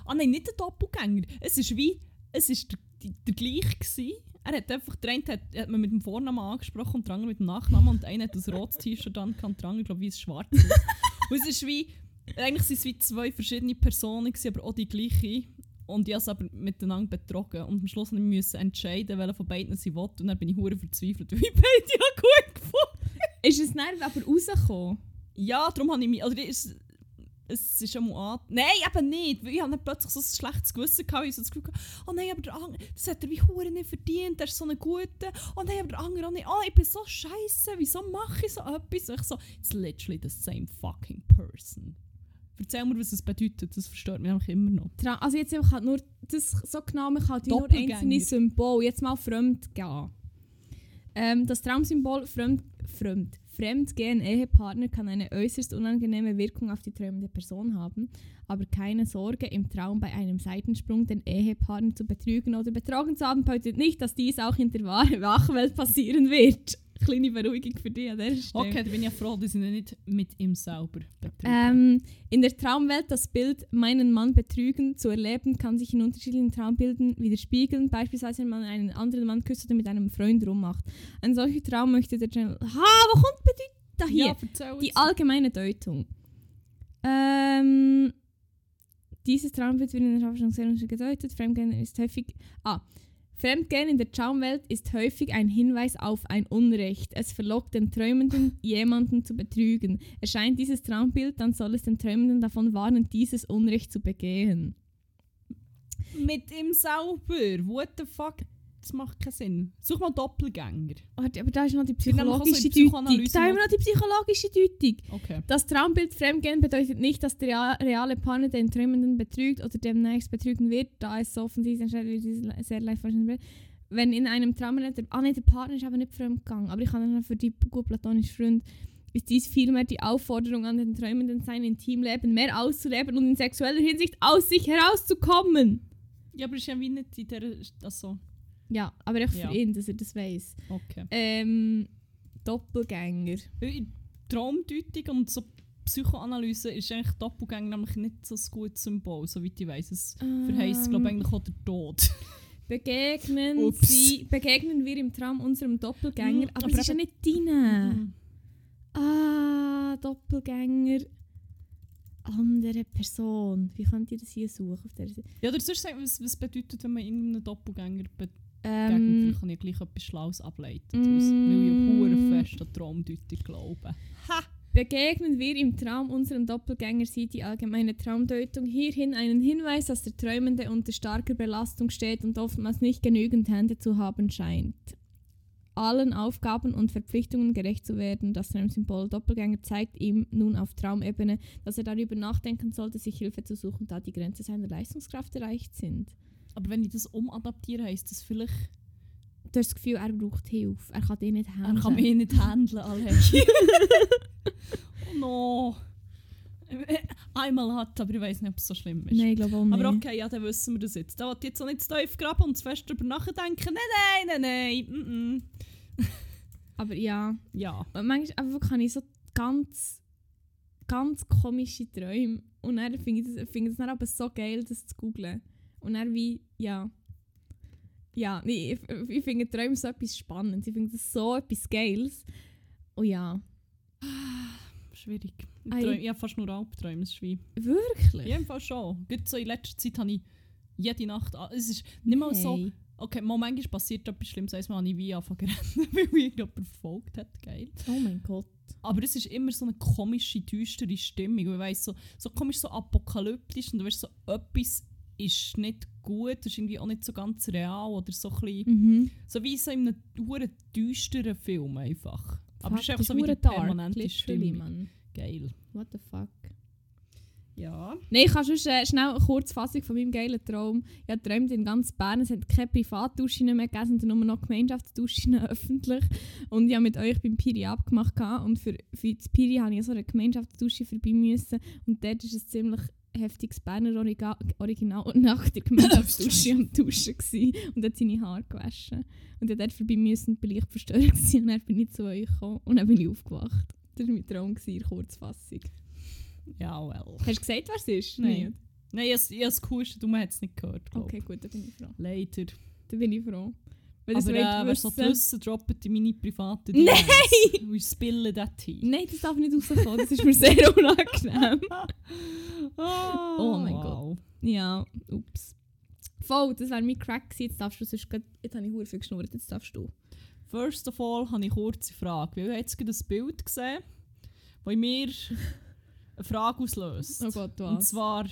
Ah nein, nicht der Doppelgänger. Es ist wie... Es ist der, der, der gleiche gewesen. Er hat einfach... Der eine hat, hat man mit dem Vornamen angesprochen und der andere mit dem Nachnamen. Und der eine hat ein rotes T-Shirt an, und der andere, glaube ich, ein schwarzes. und es ist wie... Eigentlich sind es wie zwei verschiedene Personen, gewesen, aber auch die gleiche. Und ich habe es aber miteinander betrogen. Und am Schluss musste ich entscheiden, welcher von beiden sie will. Und dann bin ich hure verzweifelt, weil ich beide ja gut gefunden Ist es dann aber rausgekommen? Ja, darum habe ich mich... Also es, es ist schon mal an... Nein, eben nicht. Weil ich habe dann plötzlich so ein schlechtes Gewissen gehabt. Ich so das Gefühl gehabt, oh nein, aber der andere, das hat er wie hure nicht verdient. Der ist so ein guter. Oh nein, aber der andere auch nicht. Oh, ich bin so scheiße. Wieso mache ich so etwas? Und ich so, it's literally the same fucking person. Erzähl mir, was es bedeutet. Das verstört mich nämlich immer noch. Tra also jetzt einfach halt nur das so genau, man kann die nur einzelne Symbole jetzt mal fremd gehen. Ähm, das Traumsymbol fremd, fremd, Fremdgehen Ehepartner kann eine äußerst unangenehme Wirkung auf die träumende Person haben, aber keine Sorge, im Traum bei einem Seitensprung den Ehepartner zu betrügen oder betrogen zu haben, bedeutet nicht, dass dies auch in der wahren Wachwelt passieren wird. Kleine Beruhigung für dich an dieser Stelle. Okay, dann bin ich ja froh, dass ich nicht mit ihm selber betrüge. Ähm, in der Traumwelt das Bild meinen Mann betrügen zu erleben kann sich in unterschiedlichen Traumbilden widerspiegeln, beispielsweise wenn man einen anderen Mann küsst oder mit einem Freund rummacht. Ein solcher Traum möchte der Channel... Ha, wo kommt bedeutet da hier? Ja, Die allgemeine Deutung. Ähm, dieses Traumbild wird in der Schaffung sehr unterschiedlich gedeutet. Fremdgehen ist häufig. Ah. Fremdgehen in der Traumwelt ist häufig ein Hinweis auf ein Unrecht. Es verlockt den Träumenden, jemanden zu betrügen. Erscheint dieses Traumbild, dann soll es den Träumenden davon warnen, dieses Unrecht zu begehen. Mit ihm selber. What the fuck? Das macht keinen Sinn. Such mal Doppelgänger. Warte, aber da ist noch die auch so psychologische Deutung. Da haben wir noch die psychologische Deutung. Okay. Das Traumbild Fremdgehen bedeutet nicht, dass der rea- reale Partner den Träumenden betrügt oder demnächst betrügen wird, da es so offensichtlich sehr leicht wird. Wenn in einem Traum der, ah nee, der Partner ist aber nicht fremdgegangen, aber ich kann dann für die gut platonische Freund, ist dies vielmehr die Aufforderung an den Träumenden, sein Intimleben mehr auszuleben und in sexueller Hinsicht aus sich herauszukommen. Ja, aber ist ja wie nicht in der. Also, Ja, aber echt für Ja. ihn, dass er das weiß. okay. Ähm, Doppelgänger. In Traumdeutung und so Psychoanalyse ist eigentlich Doppelgänger nämlich nicht so ein gutes Symbol, soweit ich weiß. Es verheisst, glaube ich, Ähm, eigentlich auch der Tod. begegnen, Ups. sie, begegnen wir im Traum unserem Doppelgänger, Mm, aber, aber es ist ja nicht deine. Mhm. Ah, Doppelgänger. Andere Person. Wie könnt ihr das hier suchen? Auf der Seite? Ja, oder sonst sagen, was, was bedeutet, wenn man irgendeinen Doppelgänger begegnet? Ähm, Vielleicht kann ich gleich etwas Schlaues ableiten. daraus, Weil ich Mm. hure fest an Traumdeutung glaube. Begegnen wir im Traum unserem Doppelgänger, sieht die allgemeine Traumdeutung hierhin einen Hinweis, dass der Träumende unter starker Belastung steht und oftmals nicht genügend Hände zu haben scheint. Allen Aufgaben und Verpflichtungen gerecht zu werden, das Traumsymbol Doppelgänger zeigt ihm nun auf Traumebene, dass er darüber nachdenken sollte, sich Hilfe zu suchen, da die Grenze seiner Leistungskraft erreicht sind. Aber wenn ich das umadaptiere, heisst das vielleicht, Du hast das Gefühl, er braucht Hilfe. Er kann dich nicht er handeln. kann mich nicht handeln, alle. oh no. Einmal hat, aber ich weiß nicht, ob es so schlimm ist. Nein, ich glaube auch nicht. Aber okay, ja, dann wissen wir das jetzt. Da wollte ich jetzt auch nicht zu tief graben und zu fest darüber nachdenken. Nein, nein, nein, nein. Mm -mm. Aber ja. Ja. Manchmal einfach habe ich so ganz, ganz komische Träume. Und dann finde ich es find dann aber so geil, das zu googlen. Und dann wie, ja. Ja, nee, ich, ich finde Träume so etwas Spannendes. Ich finde das so etwas Geiles. Und ja, Schwierig. Ich, Ei. träume, ich habe fast nur Albträume. Es ist wie... wirklich? Jedenfalls schon. Gerade so in letzter Zeit habe ich jede Nacht... Es ist nicht mal so... Okay, mal manchmal passiert etwas Schlimmes. Einmal habe ich wie angefangen rennen, weil mich irgendjemand verfolgt hat. Geil. Oh mein Gott. Aber es ist immer so eine komische, düstere Stimmung. Ich weiss, so, so komisch, so apokalyptisch. Und du weißt, so etwas ist nicht gut, das ist irgendwie auch nicht so ganz real. Oder so ein bisschen... Mhm. So wie so in einem hure düsteren Film einfach. Aber es ist Fuck, einfach so wie die permanente. Mann. Geil. What the fuck? Ja. Nein, ich kann schon äh, schnell eine Kurzfassung von meinem geilen Traum. Ich habe geträumt in ganz Bern, es hat keine Privatduschen mehr gegeben, sondern nur noch Gemeinschaftsduschen öffentlich. Und ich habe mit euch beim Piri abgemacht und für, für das Piri habe ich so eine Gemeinschaftsdusche vorbei müssen. Und dort war es ziemlich heftiges Berner Origa Original und nach der Gemeinschaftsdusche am Duschen gewesen. und hat seine Haare gewaschen. Und ich habe dort vorbei müssen und bin leicht verstört gewesen. und dann bin ich zu euch gekommen und dann bin ich aufgewacht. Das war mein Traum, gewesen, Kurzfassung. Ja, well. Hast du gesagt, was es ist? Nein. Nein, ich habe es gewusst, du hast es nicht gehört. glaub. Okay, gut, dann bin ich froh. Leider. Dann bin ich froh. Wenn Aber äh, wer so wissen- droppt in meine privaten Nein! DMs. Wir spillen das Tee. Nein, das darf nicht rauskommen, das ist mir sehr unangenehm. Oh, Oh mein Gott. Ja, ups. Voll, das wäre mein Crack gewesen. Jetzt darfst du sonst grad, Jetzt habe ich hure viel geschnurrt, jetzt darfst du. First of all habe ich eine kurze Frage. Weil ich jetzt gerade ein Bild gesehen, das in mir eine Frage auslöst. Oh Gott, Und was? zwar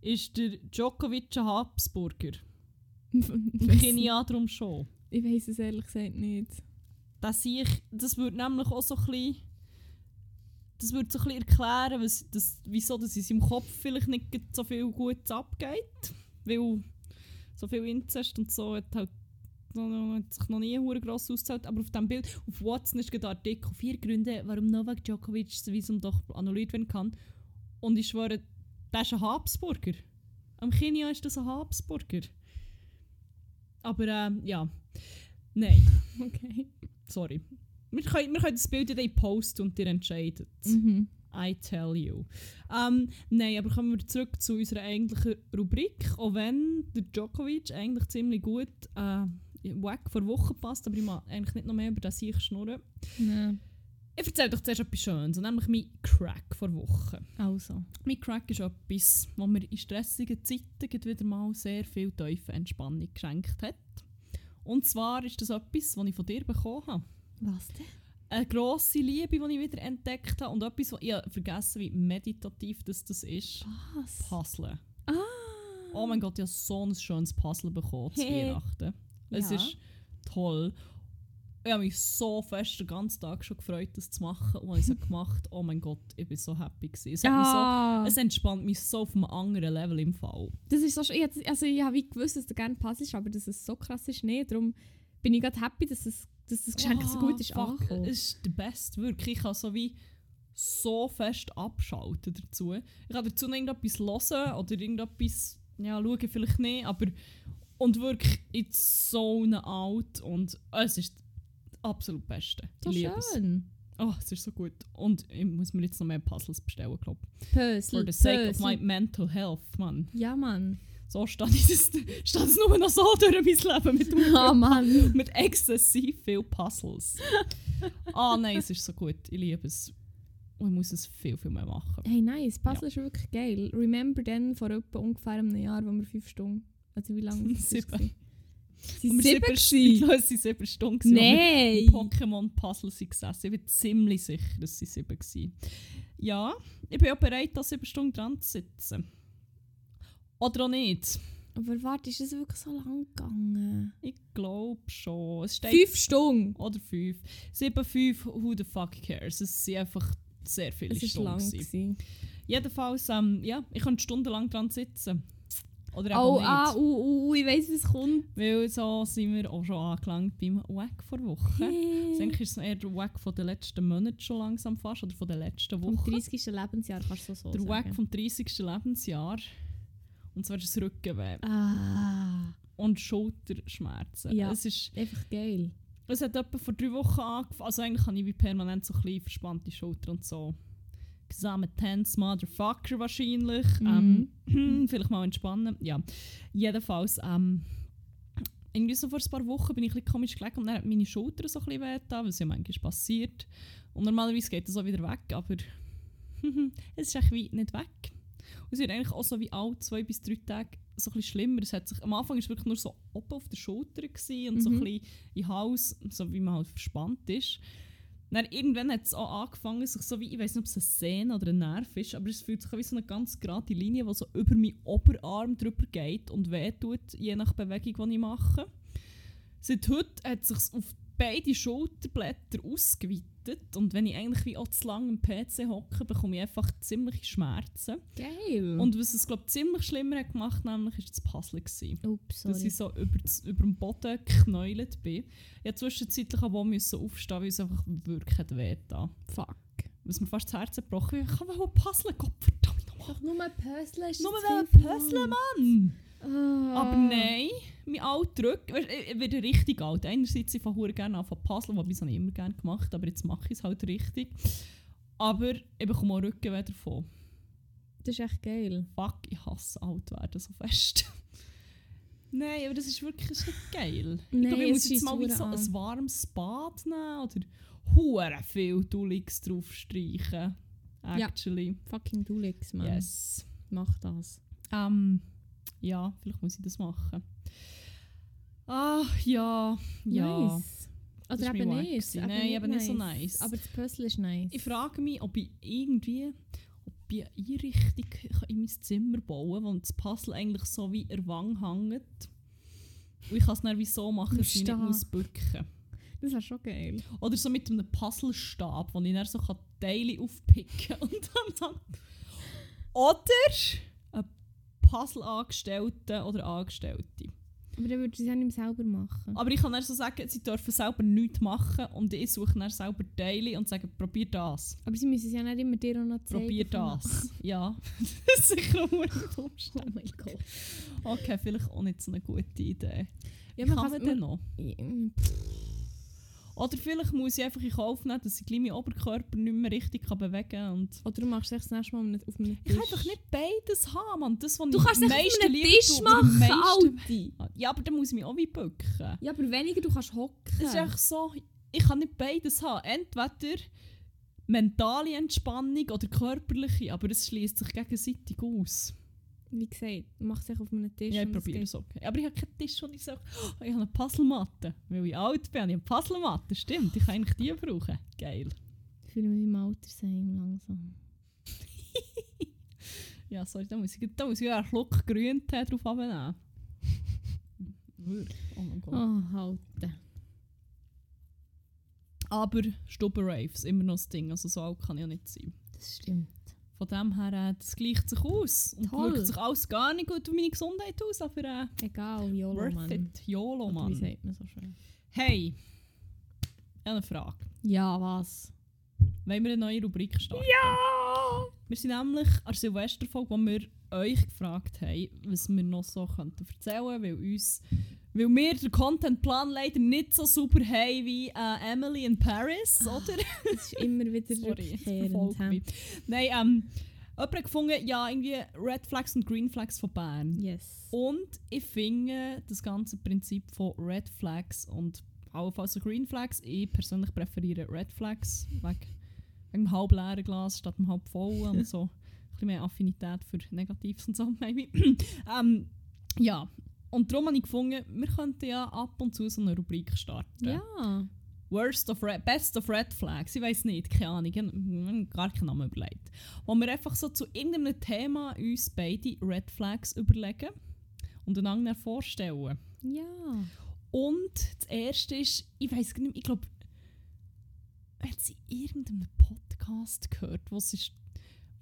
ist der Djokovic ein Habsburger. Darum schon. ich weiss es ehrlich gesagt nicht. Das, ich, das würde nämlich auch so ein bisschen, das würde so ein bisschen erklären, was, das, wieso das in seinem Kopf vielleicht nicht so viel Gutes abgeht. Weil so viel Inzest und so hat, halt noch, hat sich noch nie hure gross ausgezahlt. Aber auf diesem Bild, auf Watson ist ein Artikel, vier Gründe, warum Novak Djokovic das Visum doch annulliert werden kann. Und ich schwöre, der ist ein Habsburger. Am Kenia ist das ein Habsburger. Aber ähm, ja, nein. Okay. Sorry. Wir können, wir können das Bild dann posten und ihr entscheidet. Mhm. I tell you. Ähm, Nein, aber kommen wir zurück zu unserer eigentlichen Rubrik. Auch wenn der Djokovic eigentlich ziemlich gut äh, weg vor Wochen passt, aber ich mag eigentlich nicht noch mehr über das ich schnurren. Nein. Ich erzähle doch zuerst etwas Schönes, nämlich mein Crack vor Wochen. Also. Mein Crack ist etwas, was mir in stressigen Zeiten wieder mal sehr viel tiefe Entspannung geschenkt hat. Und zwar ist das etwas, was ich von dir bekommen habe. Was denn? eine grosse Liebe, die ich wieder entdeckt habe und etwas, was ich vergessen wie meditativ das, das ist. Was? Puzzle. Ah. Oh mein Gott, ich habe so ein schönes Puzzle bekommen zu Hey. Weihnachten. Es Ja. ist toll. Ich habe mich so fest den ganzen Tag schon gefreut, das zu machen. Und ich es gemacht habe, oh mein Gott, ich bin so happy. Gewesen. Es, Ja. so, es entspannt mich so auf einem anderen Level im Fall. Das ist so ich, also ich habe gewusst, dass du gerne puzzlest, aber dass es so krass ist, nicht. Darum bin ich gerade happy, dass das, dass das Geschenk so gut ist Ah, fuck, angekommen. Es ist der Beste, wirklich. Ich kann so wie so fest abschalten dazu. Ich kann dazu noch irgendetwas hören oder irgendetwas, ja, schauen vielleicht nicht, aber und wirklich it's so out und es ist absolut Beste. So ich liebe es. schön. Oh, es ist so gut. Und ich muss mir jetzt noch mehr Puzzles bestellen, glaube ich. Puzzle, For the sake of Puzzle. my mental health, Mann. Ja, Mann. So steht es, steht es nur noch so durch mein Leben mit, Ah, Mann. mit exzessiv viel Puzzles. Ah nein, es ist so gut. Ich liebe es. Und ich muss es viel, viel mehr machen. Hey, nice. Puzzle ist wirklich geil. Remember dann vor etwa ungefähr einem Jahr, wo wir fünf Stunden. Also wie lange Sieben. War? Sie Und wir sieben? glaube, es waren sieben Stunden. Nein! Pokémon-Puzzle sind gesessen. Ich bin ziemlich sicher, dass sie sieben waren. Ja, ich bin auch bereit, da sieben Stunden dran zu sitzen. Oder auch nicht. Aber warte, ist es wirklich so lang gegangen? Ich glaube schon. Es steht Fünf Stunden! Oder fünf. Sieben, fünf, who the fuck cares? Es sind einfach sehr viele Es war Stunden. lang. gewesen. gewesen. Jedenfalls, ähm, ja, ich kann stundenlang dran sitzen. Oder eben Oh, nicht. ah, uh, uh, ich weiss, was kommt. Weil so sind wir auch schon angelangt beim Wack vor Woche. Ich denke, ist es eher der Wack von den letzten Monaten schon langsam fast, oder von den letzten Vom Wochen. 30. Lebensjahr kannst du so Der sagen. Wack vom 30. Lebensjahr. Und zwar ist es Rückenweh Ah, und Schulterschmerzen. Ja. Es, ist, einfach geil. es hat etwa vor drei Wochen angefangen. Also eigentlich habe ich wie permanent so ein bisschen verspannte Schulter und so. Gesamt tense Motherfucker wahrscheinlich. Mhm. Ähm, vielleicht mal entspannen. Ja. Jedenfalls, ähm, irgendwie so vor ein paar Wochen bin ich ein komisch gelegen und dann hat meine Schulter so ein bisschen wehgetan, was ja manchmal passiert. Und normalerweise geht das auch wieder weg, aber es ist eigentlich wie nicht weg. Und es wird eigentlich auch so wie alle zwei bis drei Tage so ein bisschen schlimmer. Es hat sich, am Anfang war es wirklich nur so oben auf der Schulter gewesen und so ein Mhm. bisschen im Hals, so wie man halt verspannt ist. Dann irgendwann hat es auch angefangen, sich so wie, ich weiß nicht, ob es eine Sehne oder ein Nerv ist, aber es fühlt sich wie so eine ganz gerade Linie, die so über meinen Oberarm drüber geht und wehtut, je nach Bewegung, die ich mache. Seit heute hat es sich auf beide Schulterblätter ausgeweitet und wenn ich eigentlich wie auch zu lange am PC hocke, bekomme ich einfach ziemliche Schmerzen. Geil. Und was es glaube ich ziemlich schlimmer hat gemacht, nämlich ist das Puzzle gewesen Ups, dass sorry. ich so über, das, über dem Boden geknäult bin. Ich musste zwischenzeitlich aber auch müssen aufstehen, weil es einfach wirklich hat wehgetan Fuck. Was mir fast das Herz gebrochen hat. Ich kann mal puzzeln, Gott verdammt nochmal. Doch nur ein Puzzle ist Nur puzzeln, verlangt. Mann! Ah. Aber nein, mein Rücken, weisst, ich, ich werde richtig alt. Einerseits, ich fange gerne an zu puzzeln, wobei ich ich immer gerne gemacht aber jetzt mache ich es halt richtig. Aber ich bekomme auch Rückenweh davon. Das ist echt geil. Fuck, ich hasse alt werden so fest. Nein, aber das ist wirklich das ist nicht geil. ich Nein, glaube, ich muss jetzt mal wie so an. ein warmes Bad nehmen oder hure viel Dulix drauf streichen. Ja. Actually. Fucking Dulix, man. Yes. Mach das. Ähm, ja, vielleicht muss ich das machen. Ah, ja. Ja. Nice. Oder ist eben nicht. Nein, eben nicht so nice. Aber das Puzzle ist nice. Ich frage mich, ob ich irgendwie ob ich eine Einrichtung in mein Zimmer bauen kann, wo das Puzzle eigentlich so wie an der Wange hängt. Und ich kann es dann wie so machen, dass ich nicht muss bücken das wäre schon geil. Oder so mit einem Puzzlestab, wo ich dann so Teile aufpicken kann. Und dann, dann Oder ein Puzzle-Angestellte oder Angestellte. Aber dann würdest du es ja nicht mehr selber machen. Aber ich kann dann so sagen, sie dürfen selber nichts machen und ich suche dann selber Teile und sage, probier das. Aber sie müssen es ja nicht immer dir auch noch zeigen. Probier das. Ja, das ist sicher auch eine Oh mein Gott. Okay, vielleicht auch nicht so eine gute Idee. Ja, man kann denn noch? man, Oder vielleicht muss ich einfach in Kauf nehmen, dass ich meinen Oberkörper nicht mehr richtig kann bewegen kann. Und Oder du machst es das nächste Mal auf einem Tisch. ich kann einfach nicht beides haben, Mann. Das, was Du ich kannst es auf einem Tisch tue, machen, Alti. Ja, aber dann muss ich mich auch wie bücken. Ja, aber weniger, du kannst hocken. Es ist echt so, ich kann nicht beides haben. Entweder mentale Entspannung oder körperliche, aber es schließt sich gegenseitig aus. Wie gesagt, mach es auf einem Tisch. Ja, ich und probiere es okay. Aber ich habe keinen Tisch, wo ich sage, oh, ich habe eine Puzzlematte. Weil ich alt bin, habe ich eine Puzzlematte. Stimmt, ich kann eigentlich die brauchen. Geil. Ich fühle mich wie im Altersheim langsam. Ja, sorry, da muss ich, da muss ich einen Schluck Grüntee drauf abnehmen. Oh mein Gott. Oh, halten. Aber Stubbenraves, immer noch das Ding. Also so alt kann ich ja nicht sein. Das stimmt. Von dem her, äh, das gleicht sich aus. Und Toll. wirkt sich alles gar nicht gut auf meine Gesundheit aus. Aber äh, Egal, YOLO, worth Mann. it. YOLO, Oder Wie Mann. sagt man so schön? Hey, ich habe eine Frage. Ja, was? Wollen wir eine neue Rubrik starten? Ja! Wir sind nämlich an der Silvesterfolge, wo wir euch gefragt haben, was wir noch so könnten erzählen weil uns weil wir den Contentplan leider nicht so super haben wie äh, Emily in Paris, oder? Das ist immer wieder Sorry, rückkehrend. Nein, ähm, jemand hat gefunden, ja, irgendwie Red Flags und Green Flags von Bern. Yes. Und ich finde das ganze Prinzip von Red Flags und auch also Green Flags, ich persönlich präferiere Red Flags, wegen, wegen dem halb leeren Glas statt dem halb vollen und so. Ein bisschen mehr Affinität für Negatives und so, maybe. ähm, ja, und darum habe ich gefunden, wir könnten ja ab und zu so eine Rubrik starten. Ja. Worst of Red, Best of Red Flags, ich weiß nicht, keine Ahnung, ich habe gar keinen Namen überlegt. Wo wir einfach so zu irgendeinem Thema uns beide Red Flags überlegen und einander vorstellen. Ja. Und das erste ist, ich weiß nicht, ich glaube, hat sie in irgendeinem Podcast gehört, wo es ist,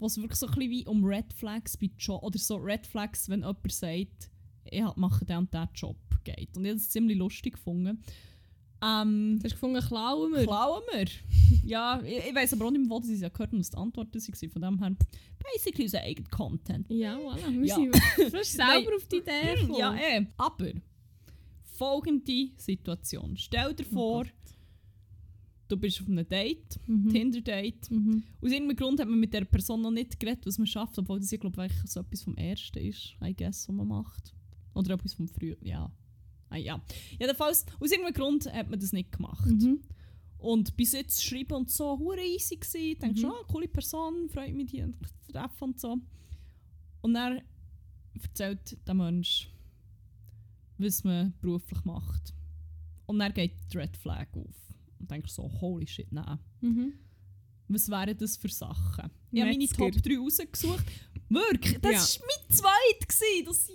wo es wirklich so ein bisschen wie um Red Flags bei Job oder so Red Flags, wenn jemand sagt, ich halt mache den und den Job geht. Und ich habe es ziemlich lustig gefunden. Ähm, Du hast gefunden, klauen wir? Klauen wir? ja, ich, ich weiß aber auch nicht mehr, wo sie es ja gehört haben, was die Antworten waren. Von dem her, basically unser eigener Content. Ja, voilà. Wir Ja. sind fast selber auf die Idee gekommen. Ja, eh. Aber, folgende Situation. Stell dir vor, du bist auf einem Date, Mhm. Tinder-Date. Mhm. Aus irgendeinem Grund hat man mit der Person noch nicht geredet, was man schafft, obwohl das, ich glaube ich, so etwas vom Ersten ist, I guess, was man macht. Oder etwas vom Früheren, ja. Ah, ja. Jedenfalls, aus irgendeinem Grund hat man das nicht gemacht. Mhm. Und bis jetzt schreiben und so, hure easy gsi. Denkst Mhm. ah, coole Person, freut mich, die zu treffen und so. Und dann erzählt der Mensch, was man beruflich macht. Und dann geht die Red Flag auf. Und denkst so, holy shit, nein. Mhm. Was wären das für Sachen? Ich habe meine. Top 3 rausgesucht. Wirklich, das Ja. war mein zweit. Gewesen, das.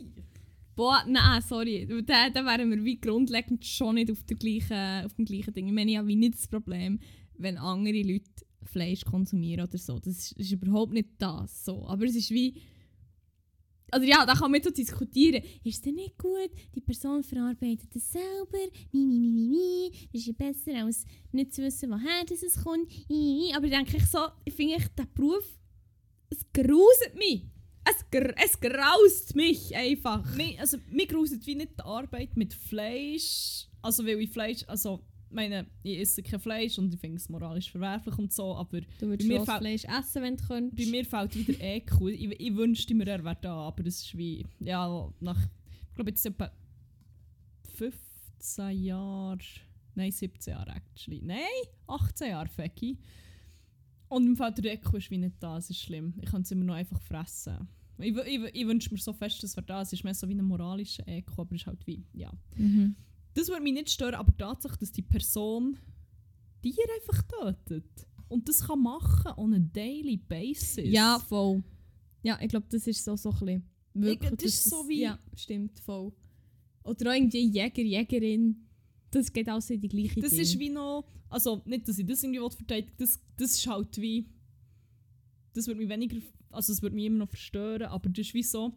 Boah, nein, sorry. Da, da wären wir wie grundlegend schon nicht auf, der gleichen, auf dem gleichen Ding. Ich meine, habe wie nicht das Problem, wenn andere Leute Fleisch konsumieren oder so. Das ist, ist überhaupt nicht das. So. Aber es ist wie... Also ja, da kann man so diskutieren. Ist es denn nicht gut, die Person verarbeitet das selber? Mi, mi, mi, mi. Das ist ja besser, als nicht zu wissen, woher das es kommt. Mi, mi. Aber denke ich so, ich finde der Beruf, es gruselt mich. Es, gr es graust mich einfach. Mir, also, mir gruselt wie nicht die Arbeit mit Fleisch. Also, weil ich Fleisch. Also, ich meine, ich esse kein Fleisch und ich finde es moralisch verwerflich und so, aber Du würdest mir Rostfleisch essen, wenn du könntest. bei mir fällt wieder Ekel. Ich, ich wünschte mir, er wäre da, aber es ist wie. Ja, nach. Ich glaube, jetzt etwa 15 Jahren. Nein, 17 Jahre actually. Nein, 18 Jahre Fecki. Und im Fall der Ekel ist wie nicht da, es ist schlimm. Ich kann es immer noch einfach fressen. Ich, ich, ich wünsche mir so fest, dass er da ist. Es ist mehr so wie ein moralischer Ekel, aber es ist halt wie. Ja. Mhm. Das würde mich nicht stören, aber Tatsache, dass die Person Tiere einfach tötet. Und das kann machen on a daily basis. Ja, voll. Ja, ich glaube, das ist so, so ein bisschen. Wirklich, das ist so wie- Ja, stimmt, voll. Oder auch irgendwie Jäger, Jägerin. Das geht alles in die gleiche Das Ding. ist wie noch. Also, nicht, dass ich das irgendwie verteidigen will, das, das ist halt wie. Das würde mich weniger. Also, es würde mich immer noch verstören, aber das ist wie so.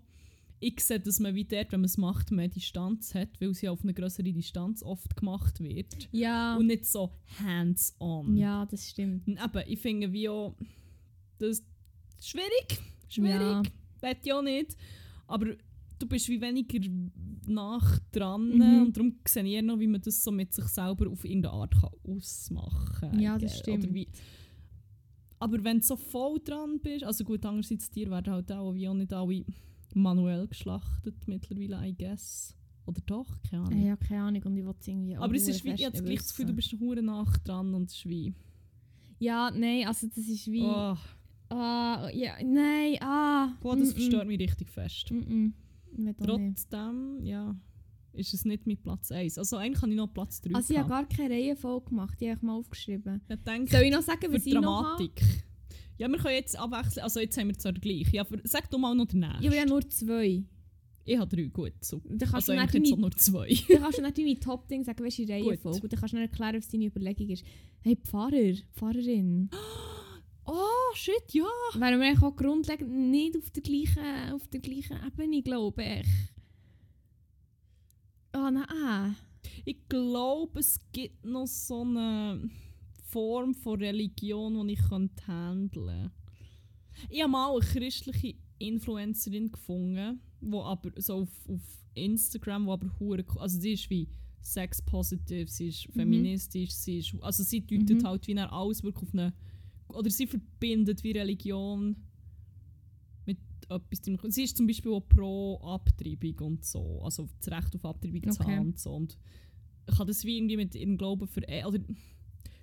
Ich sehe, dass man wie dort, wenn man es macht, mehr Distanz hat, weil sie auf eine größere Distanz oft gemacht wird. Ja, Und nicht so hands-on. ja, das stimmt. Eben, ich finde wie auch. Das ist schwierig. Schwierig. Ja. Weiß ich auch nicht. Aber du bist wie weniger nach dran Mhm. und darum sehe ich noch, wie man das so mit sich selber auf irgendeine Art kann ausmachen kann. Ja, das stimmt. Oder wie, aber wenn du so voll dran bist, also gut, andererseits Tiere werden halt auch, wie auch nicht alle manuell geschlachtet mittlerweile, I guess. Oder doch? Keine Ahnung. Ja, keine Ahnung. Und ich will es irgendwie auch aber es ist wie, ich habe das gleiche Gefühl, du bist hure nach dran und es ist wie... Ja, nein, also das ist wie... Oh, Ah, ja, nein, ah. boah, das mm, mm, verstört mich richtig fest. Mm. Trotzdem, ja, ist es nicht mit Platz 1. Also eigentlich kann ich noch Platz 3 Also ich habe gar keine Reihenfolge gemacht, die habe ich mal aufgeschrieben. Ich denke, Soll ich noch sagen, was ich noch habe? Dramatik. Ja, wir können jetzt abwechseln. Also jetzt haben wir zwar gleich. Ja, sag du mal noch den nächsten. Ich habe ja nur zwei. Ich habe drei, gut. So. Dann kannst Also du eigentlich dann jetzt auch deine, nur zwei. dann kannst du dann deine Top-Ding sagen, welche Reihenfolge. Und dann kannst du dann erklären, was deine Überlegung ist. Hey, Pfarrer, Pfarrerin. oh, shit, ja. Wären wir eigentlich auch grundlegend nicht auf der gleichen, auf der gleichen Ebene, glaube ich. Ah, nein. Ich glaube, es gibt noch so eine Form von Religion, die ich handeln könnte. Ich habe mal eine christliche Influencerin gefunden, die aber so auf, auf Instagram, wo aber hure, also sie ist wie sex positive, sie ist feministisch, sie ist, also sie deutet Mhm. halt wie alles wirklich auf eine, oder sie verbindet wie Religion etwas. dem- Sie ist zum Beispiel auch pro Abtreibung und so, also das Recht auf Abtreibung zu Okay. haben und so und ich habe das wie irgendwie mit ihrem Glauben ver oder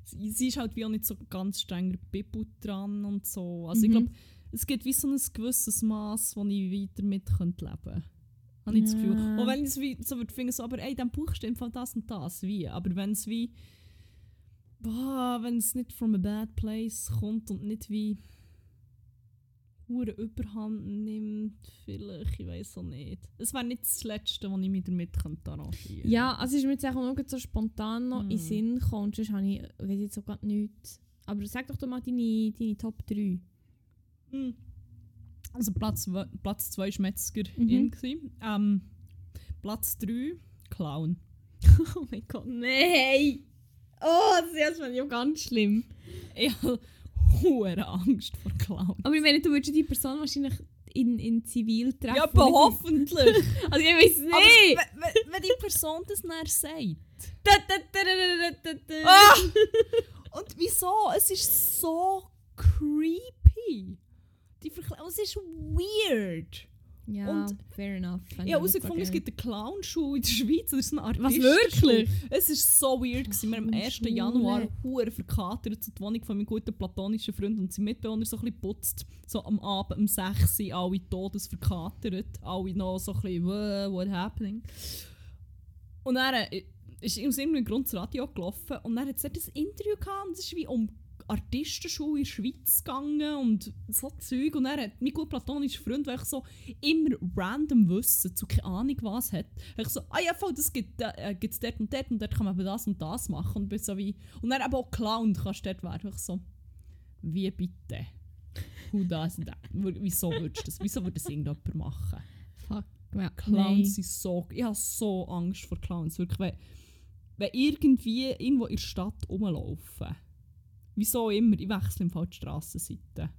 sie, ist halt wie auch nicht so ganz streng der Bibel dran und so. Also ich Mhm. glaube, es gibt wie so ein gewisses Maß, wo ich weiter mit könnte leben könnte. Habe ich das Gefühl. Ja. Auch wenn ich es wie so würde finden, so, aber ey, diesem Buch steht von das und das, wie. Aber wenn es wie, boah, wenn es nicht from a bad place kommt und nicht wie hure Überhand nimmt, vielleicht, ich weiß auch nicht. Es wäre nicht das Letzte, was ich mich damit könnte arrangieren Ja, also ist mir jetzt auch so spontan noch in den Hm. Sinn gekommen. Sonst habe ich, weiß jetzt auch gerade nichts. Aber sag doch doch mal deine, deine Top 3. Hm. Also Platz 2 Platz zwei war Metzgerin. Mhm. Ähm, Platz 3 Clown. Oh mein Gott, nein! Oh, das ist ja ganz schlimm. Ich hohe Angst vor Clown. Aber ich meine, du würdest die Person wahrscheinlich in, in Zivil treffen. Ja, in- hoffentlich. Also ich weiß Aber nicht! wenn, wenn- die Person das dann sagt. Da, da, da. Ah! Und wieso? Es ist so creepy. Die Verkleidung, es ist weird. Ja, Und- fair enough. Ich habe herausgefunden, es gibt eine Clown-Schule in der Schweiz. Das ist eine Art Was, wirklich? Es ist so weird. gewesen. Wir haben am 1. Schule. Januar hure verkatert zu der Wohnung von meinem guten platonischen Freund und sein Mitbewohner so ein bisschen putzt. So am Abend um 6 Uhr, alle todes verkatert. Alle noch so ein bisschen, «Wow, what happening? Und dann äh, ist aus irgendeinem Grund das Radio gelaufen und dann hat es ein Interview gehabt und es ist wie um Artistenschule in der Schweiz gegangen und so Zeug. Und dann hat mein gut platonischer Freund, der so immer random Wissen zu keine Ahnung was hat, ich so, ah ja voll, das gibt äh, gibt's dort und dort und dort kann man eben das und das machen. Und, bin so wie, und dann eben auch Clown kannst du dort werden. Ich so, wie bitte? Who does that? Wieso würdest du das? Wieso würde das irgendjemand machen? Fuck. Ja, Clowns sind so. Ich habe so Angst vor Clowns. Wirklich, wenn, wenn irgendwie irgendwo in der Stadt rumlaufen. Wieso immer? Ich wechsle im Fall die Strassenseite.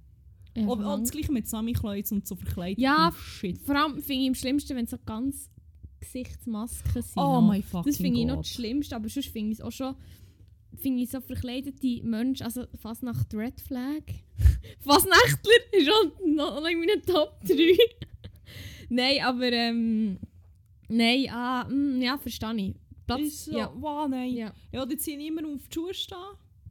Ja, und das gleiche mit Sammy-Kleidern und so verkleidet. Ja, shit. vor allem finde ich am schlimmsten, wenn es so ganz Gesichtsmasken sind. Oh mein fucking Das finde ich noch das Schlimmste, aber sonst finde ich es auch schon finde ich so verkleidete Menschen, also fast nach Red Flag. Fasnächtler ist schon noch, in meinen Top 3. nein, aber ähm, nein, ah, mm, ja, verstehe ich. Platz, Ist so, ja, wow, nein. Ja, ja. die ziehen immer auf die Schuhe stehen.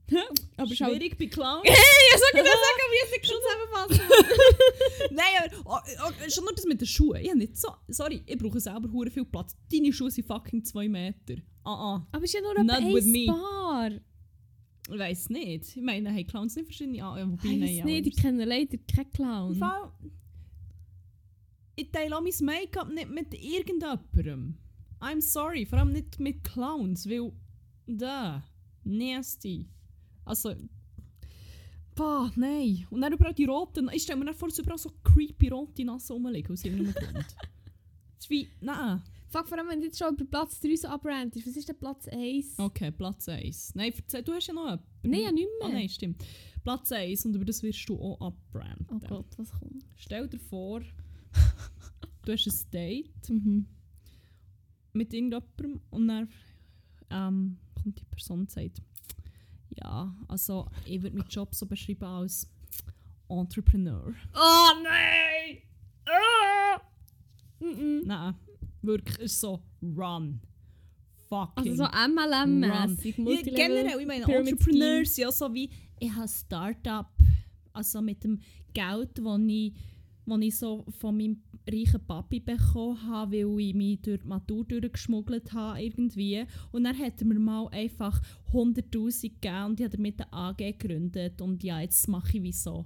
Aber Schwierig bei Clowns. Ich soll gerade sagen, wie ich es zusammenfassen Nein, aber oh, oh, schon nur das mit den Schuhen. Ich nicht so, sorry, ich brauche selber hure viel Platz. Deine Schuhe sind fucking 2 Meter. Ah ah. Aber es ist ja nur ein. Paar. Ich weiß nicht. Ich meine, hey, Clowns nicht verschiedene ah, ja, wobei, Ich nein, ja, nicht, ich kenne leider keinen Clown. Fall, ich teile auch mein Make-up nicht mit irgendjemandem. I'm sorry, vor allem nicht mit Clowns, weil da, nasty. Also, boah, nein. Und dann überall die roten, ich stelle mir dann vor, dass überall so creepy rote Nassen rumliegen, aus irgendeinem Grund. Das ist wie, nein. Fuck, vor allem wenn du jetzt schon über Platz 3 so abrantest, was ist denn Platz 1? Okay, Platz 1. Nein, du hast ja noch jemanden. Nein, ja nicht Ah mehr. nein, stimmt. Platz 1 und über das wirst du auch abbranden. Oh Gott, was kommt? Stell dir vor, du hast ein Date Mhm. mit irgendjemandem und dann ähm, kommt die Person und sagt, ja, also ich würde meinen Job so beschreiben als Entrepreneur. Oh nein! Ah! Nein, wirklich, ist so run. Fucking Also so MLM-mäßig, Ja, generell, ich meine, Pyramid Entrepreneurs ja so wie, ich habe Start-up, also mit dem Geld, das ich, das ich so von meinem reichen Papi bekommen habe, weil ich mich durch die Matur durchgeschmuggelt habe irgendwie. Und dann hat er mir mal einfach 100'000 gegeben und ich habe damit eine AG gegründet und ja, jetzt mache ich wie so.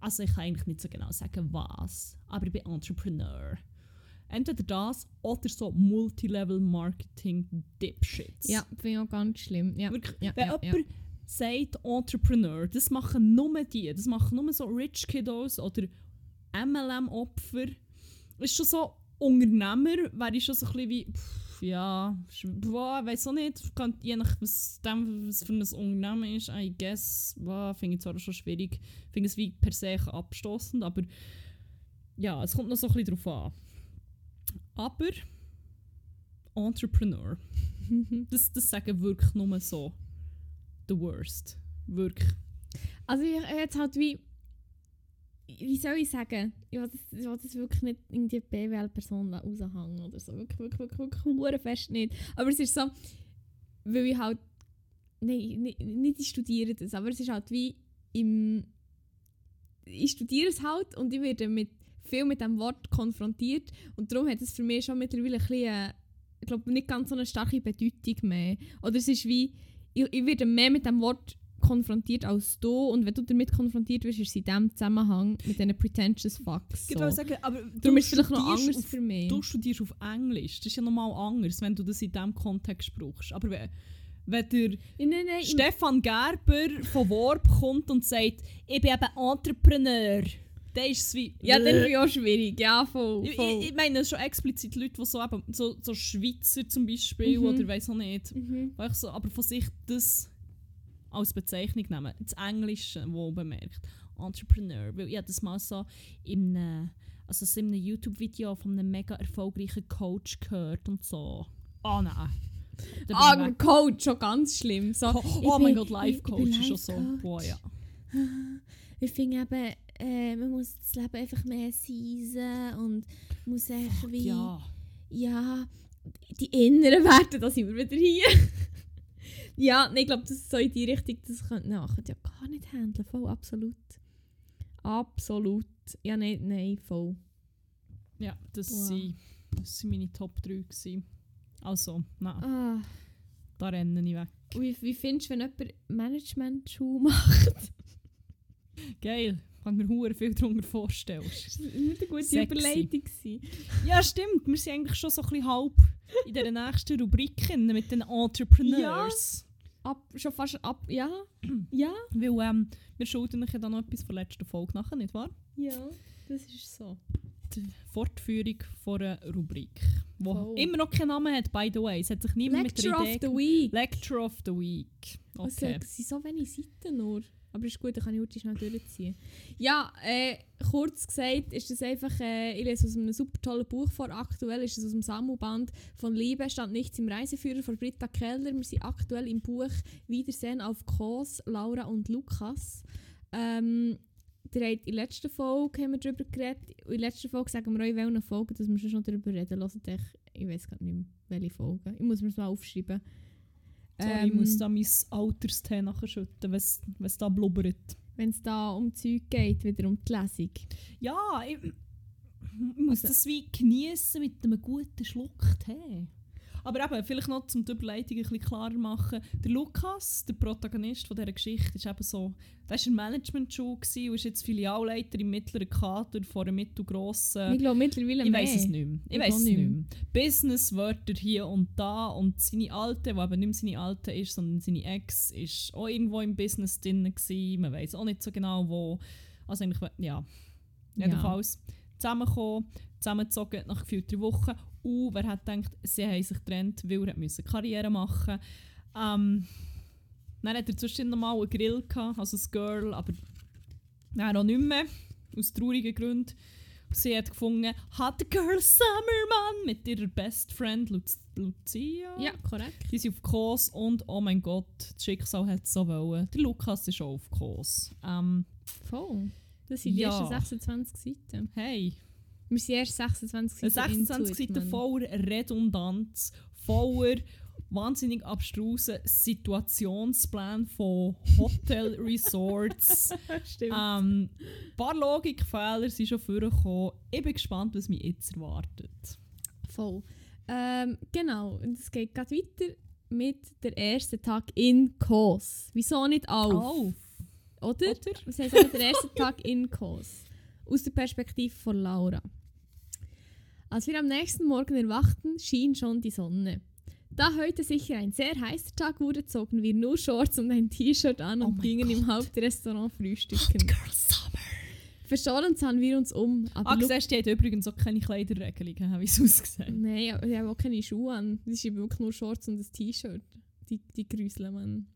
Also ich kann eigentlich nicht so genau sagen, was, aber ich bin Entrepreneur. Entweder das oder so Multilevel-Marketing-Dipshits. Ja, finde ich auch ganz schlimm. Ja. Wirklich, ja, wenn ja, jemand sagt Entrepreneur, das machen nur die. Das machen nur so Rich Kiddos oder MLM-Opfer. Ist schon so Unternehmer, wäre ich schon so ein bisschen wie, pff, ja, boah, weiß auch nicht, kann, je nach was dem, was für ein Unternehmen ist, I guess, boah, finde ich zwar schon schwierig, finde es wie per se abstoßend, aber ja, es kommt noch so ein bisschen drauf an. Aber Entrepreneur, das, das sagen wirklich nur so the worst, wirklich. Also ich ich jetzt halt wie... Wie soll ich sagen? Ich will das, ich will das wirklich nicht in die BWL-Person raushängen oder so. Wirklich, wirklich, wirklich, wirklich hure fest nicht. Aber es ist so, weil ich halt... Nein, nicht, nicht ich studiere das, aber es ist halt wie im... Ich studiere es halt und ich werde mit, viel mit dem Wort konfrontiert und darum hat es für mich schon mittlerweile ein bisschen, äh, ich glaube, nicht ganz so eine starke Bedeutung mehr. Oder es ist wie, ich, ich werde mehr mit dem Wort konfrontiert als du und wenn du damit konfrontiert wirst, ist es in diesem Zusammenhang mit diesen pretentious fucks. Ich So. würde sagen, aber Darum du ist es vielleicht noch anders auf- für mich. Du studierst auf Englisch, das ist ja nochmal anders, wenn du das in diesem Kontext brauchst. Aber wenn, wenn der nein, nein, nein, Stefan Gerber von Warp kommt und sagt, ich bin eben Entrepreneur, dann ist es wie... ja, dann ich auch schwierig. Ja, voll. ich, voll. ich, ich meine schon explizit Leute, die so, eben, so, so Schweizer zum Beispiel Mhm. oder weiß auch nicht, mhm. so, aber von sich das als Bezeichnung nehmen. Das Englische, wo bemerkt. Entrepreneur. Weil ich habe das mal so in einem, also so in einem YouTube-Video von einem mega erfolgreichen Coach gehört und so. Ah nein. Da bin Ah, weg. Coach, schon ganz schlimm. So, Co- ich oh mein Gott, Life ich- ich bin Coach ist schon so. Life-Coach. Boah, ja. Ich finde eben, äh, man muss das Leben einfach mehr season und muss einfach wie... Ja. Ja, die inneren Werte, da sind wir wieder hier. Ja, nee, ich glaube, das ist so in die Richtung, das könnte könnte ja gar nicht handeln. Voll, absolut. Absolut. Ja, nein, nein, voll. Ja, das Wow. das sind meine Top 3 gewesen. Also, nein, Ah, da renne ich weg. wie, wie findest du, wenn jemand Management-Schuhe macht? Geil. Kann mir hure viel darunter vorstellen. das war nicht eine gute Sexy. Überleitung. Ja, stimmt. Wir sind eigentlich schon so ein bisschen halb in der nächsten Rubrik mit den Entrepreneurs. Ab, schon fast ab, ja. ja. Weil ähm, wir schulden euch ja dann noch etwas von der letzten Folge nachher, nicht wahr? Ja, das ist so. Die Fortführung von einer Rubrik, die Voll. immer noch keinen Namen hat, by the way. Es hat sich niemand Lecture mit of der Idee... the Week. Lecture of the Week. Okay. Okay. Es sind so wenige Seiten nur. Aber ist gut, dann kann ich heute schnell durchziehen. Ja, äh, kurz gesagt ist das einfach, äh, ich lese aus einem super tollen Buch vor. Aktuell ist es aus dem Sammelband von Liebe stand nichts im Reiseführer von Britta Keller. Wir sind aktuell im Buch Wiedersehen auf Kos, Laura und Lukas. Ähm, ihr habt in der letzten Folge haben wir darüber geredet. In der letzten Folge sagen wir euch, in welchen Folgen, dass wir schon darüber reden. Hört euch, ich weiß gar nicht mehr, welche Folgen. Ich muss mir das mal aufschreiben. Sorry, ich muss Ähm, da mein Alterstee nachschütten, wenn es da blubbert. wenn es da um Zeug geht, wieder um die Lesung. Ja, ich, ich muss Also- das wie genießen mit einem guten Schluck Tee. Aber eben, vielleicht noch zum die Überleitung ein bisschen klarer machen. Der Lukas, der Protagonist von dieser Geschichte, ist eben so, der war in Management-Schule gewesen und ist jetzt Filialleiter im mittleren Kader von einer mittelgrossen... ich glaube mittlerweile Ich weiß es nicht mehr. Ich Ich weiß es nicht mehr. Businesswörter hier und da und seine Alte, die eben nicht mehr seine Alte ist, sondern seine Ex, ist auch irgendwo im Business drin gewesen. Man weiß auch nicht so genau wo. Also eigentlich, ja. Ja. Zusammengekommen, zusammengezogen nach gefühlt drei Wochen. Und wer hat gedacht, sie haben sich getrennt, weil er müssen Karriere machen ähm, Dann hat er zwischendurch noch mal einen Grill gehabt, also ein Girl, aber dann auch nicht mehr, aus traurigen Gründen. Sie hat gefunden, hat der Girl Summer Mann mit ihrer Best Friend Lu Lucia. Ja, korrekt. Die sind auf Kurs und oh mein Gott, das Schicksal hat es so wollen. Der Lukas ist auch auf Kurs. Ähm, Voll. Das sind die Ja. ersten 26 Seiten. hey, Wir sind erst 26 eine Seiten 26 into it, Seiten voller Redundanz, voller wahnsinnig abstrusen Situationsplan von Hotel Resorts. Stimmt. ähm, ein paar Logikfehler sind schon vorgekommen. Ich bin gespannt, was mich jetzt erwartet. Voll. Ähm, genau, und es geht gerade weiter mit der ersten Tag in Kos. Wieso nicht auf? Auf. Oder? Oder? Das heisst der erste Tag in Kos. Aus der Perspektive von Laura. Als wir am nächsten Morgen erwachten, schien schon die Sonne. Da heute sicher ein sehr heißer Tag wurde, zogen wir nur Shorts und ein T-Shirt an Oh und mein gingen im Gott. Hauptrestaurant frühstücken. Girl Summer. Verstohlen sahen wir uns um. Aber Lu- siehst die hat übrigens auch keine Kleiderregelung, wie es aussieht. Nein, die haben auch keine Schuhe an. Das ist wirklich nur Shorts und ein T-Shirt. Die, die Grüsel, Mann.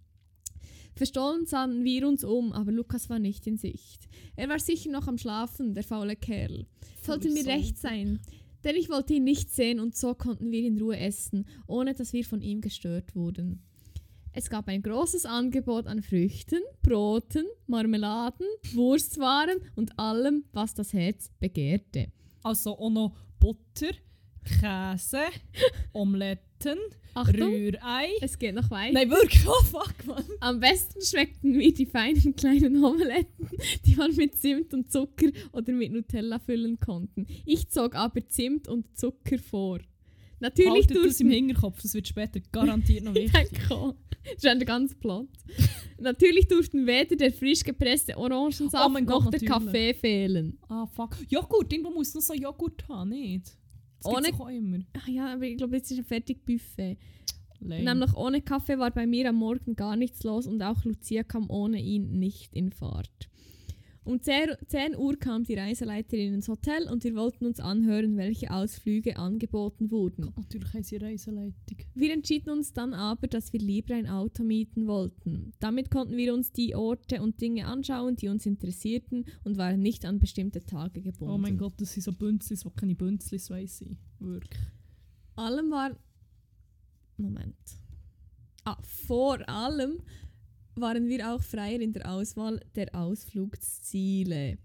Verstohlen sahen wir uns um, aber Lukas war nicht in Sicht. Er war sicher noch am Schlafen, der faule Kerl. Sollte mir recht sein. Denn ich wollte ihn nicht sehen und so konnten wir in Ruhe essen, ohne dass wir von ihm gestört wurden. Es gab ein großes Angebot an Früchten, Broten, Marmeladen, Wurstwaren und allem, was das Herz begehrte. Also auch noch Butter, Käse, Omeletten, Achtung, Rührei. es geht noch weiter. Nein, wirklich, oh fuck, Mann. Am besten schmeckten mir die feinen kleinen Omeletten, die man mit Zimt und Zucker oder mit Nutella füllen konnten. Ich zog aber Zimt und Zucker vor. Natürlich Haltet das im Hinterkopf, das wird später garantiert noch ich wichtig. denke auch. Das ist ganz Plot. Natürlich durften weder der frisch gepresste Orangensaft Oh mein noch Gott, der natürlich. Kaffee fehlen. Ah, fuck. Joghurt, irgendwo muss noch so Joghurt haben, nicht? Das Ohne- auch immer. Ach ja, aber ich glaube, jetzt ist ein fertig Buffet. Lame. Nämlich ohne Kaffee war bei mir am Morgen gar nichts los und auch Lucia kam ohne ihn nicht in Fahrt. Um 10, 10 Uhr kam die Reiseleiterin ins Hotel und wir wollten uns anhören, welche Ausflüge angeboten wurden. Natürlich haben sie Reiseleitung. Wir entschieden uns dann aber, dass wir lieber ein Auto mieten wollten. Damit konnten wir uns die Orte und Dinge anschauen, die uns interessierten und waren nicht an bestimmte Tage gebunden. Oh mein Gott, das sind so Bünzlis, die keine Bünzlis weiss ich. Wirklich. allem war. Moment. Ah, vor allem waren wir auch freier in der Auswahl der Ausflugsziele.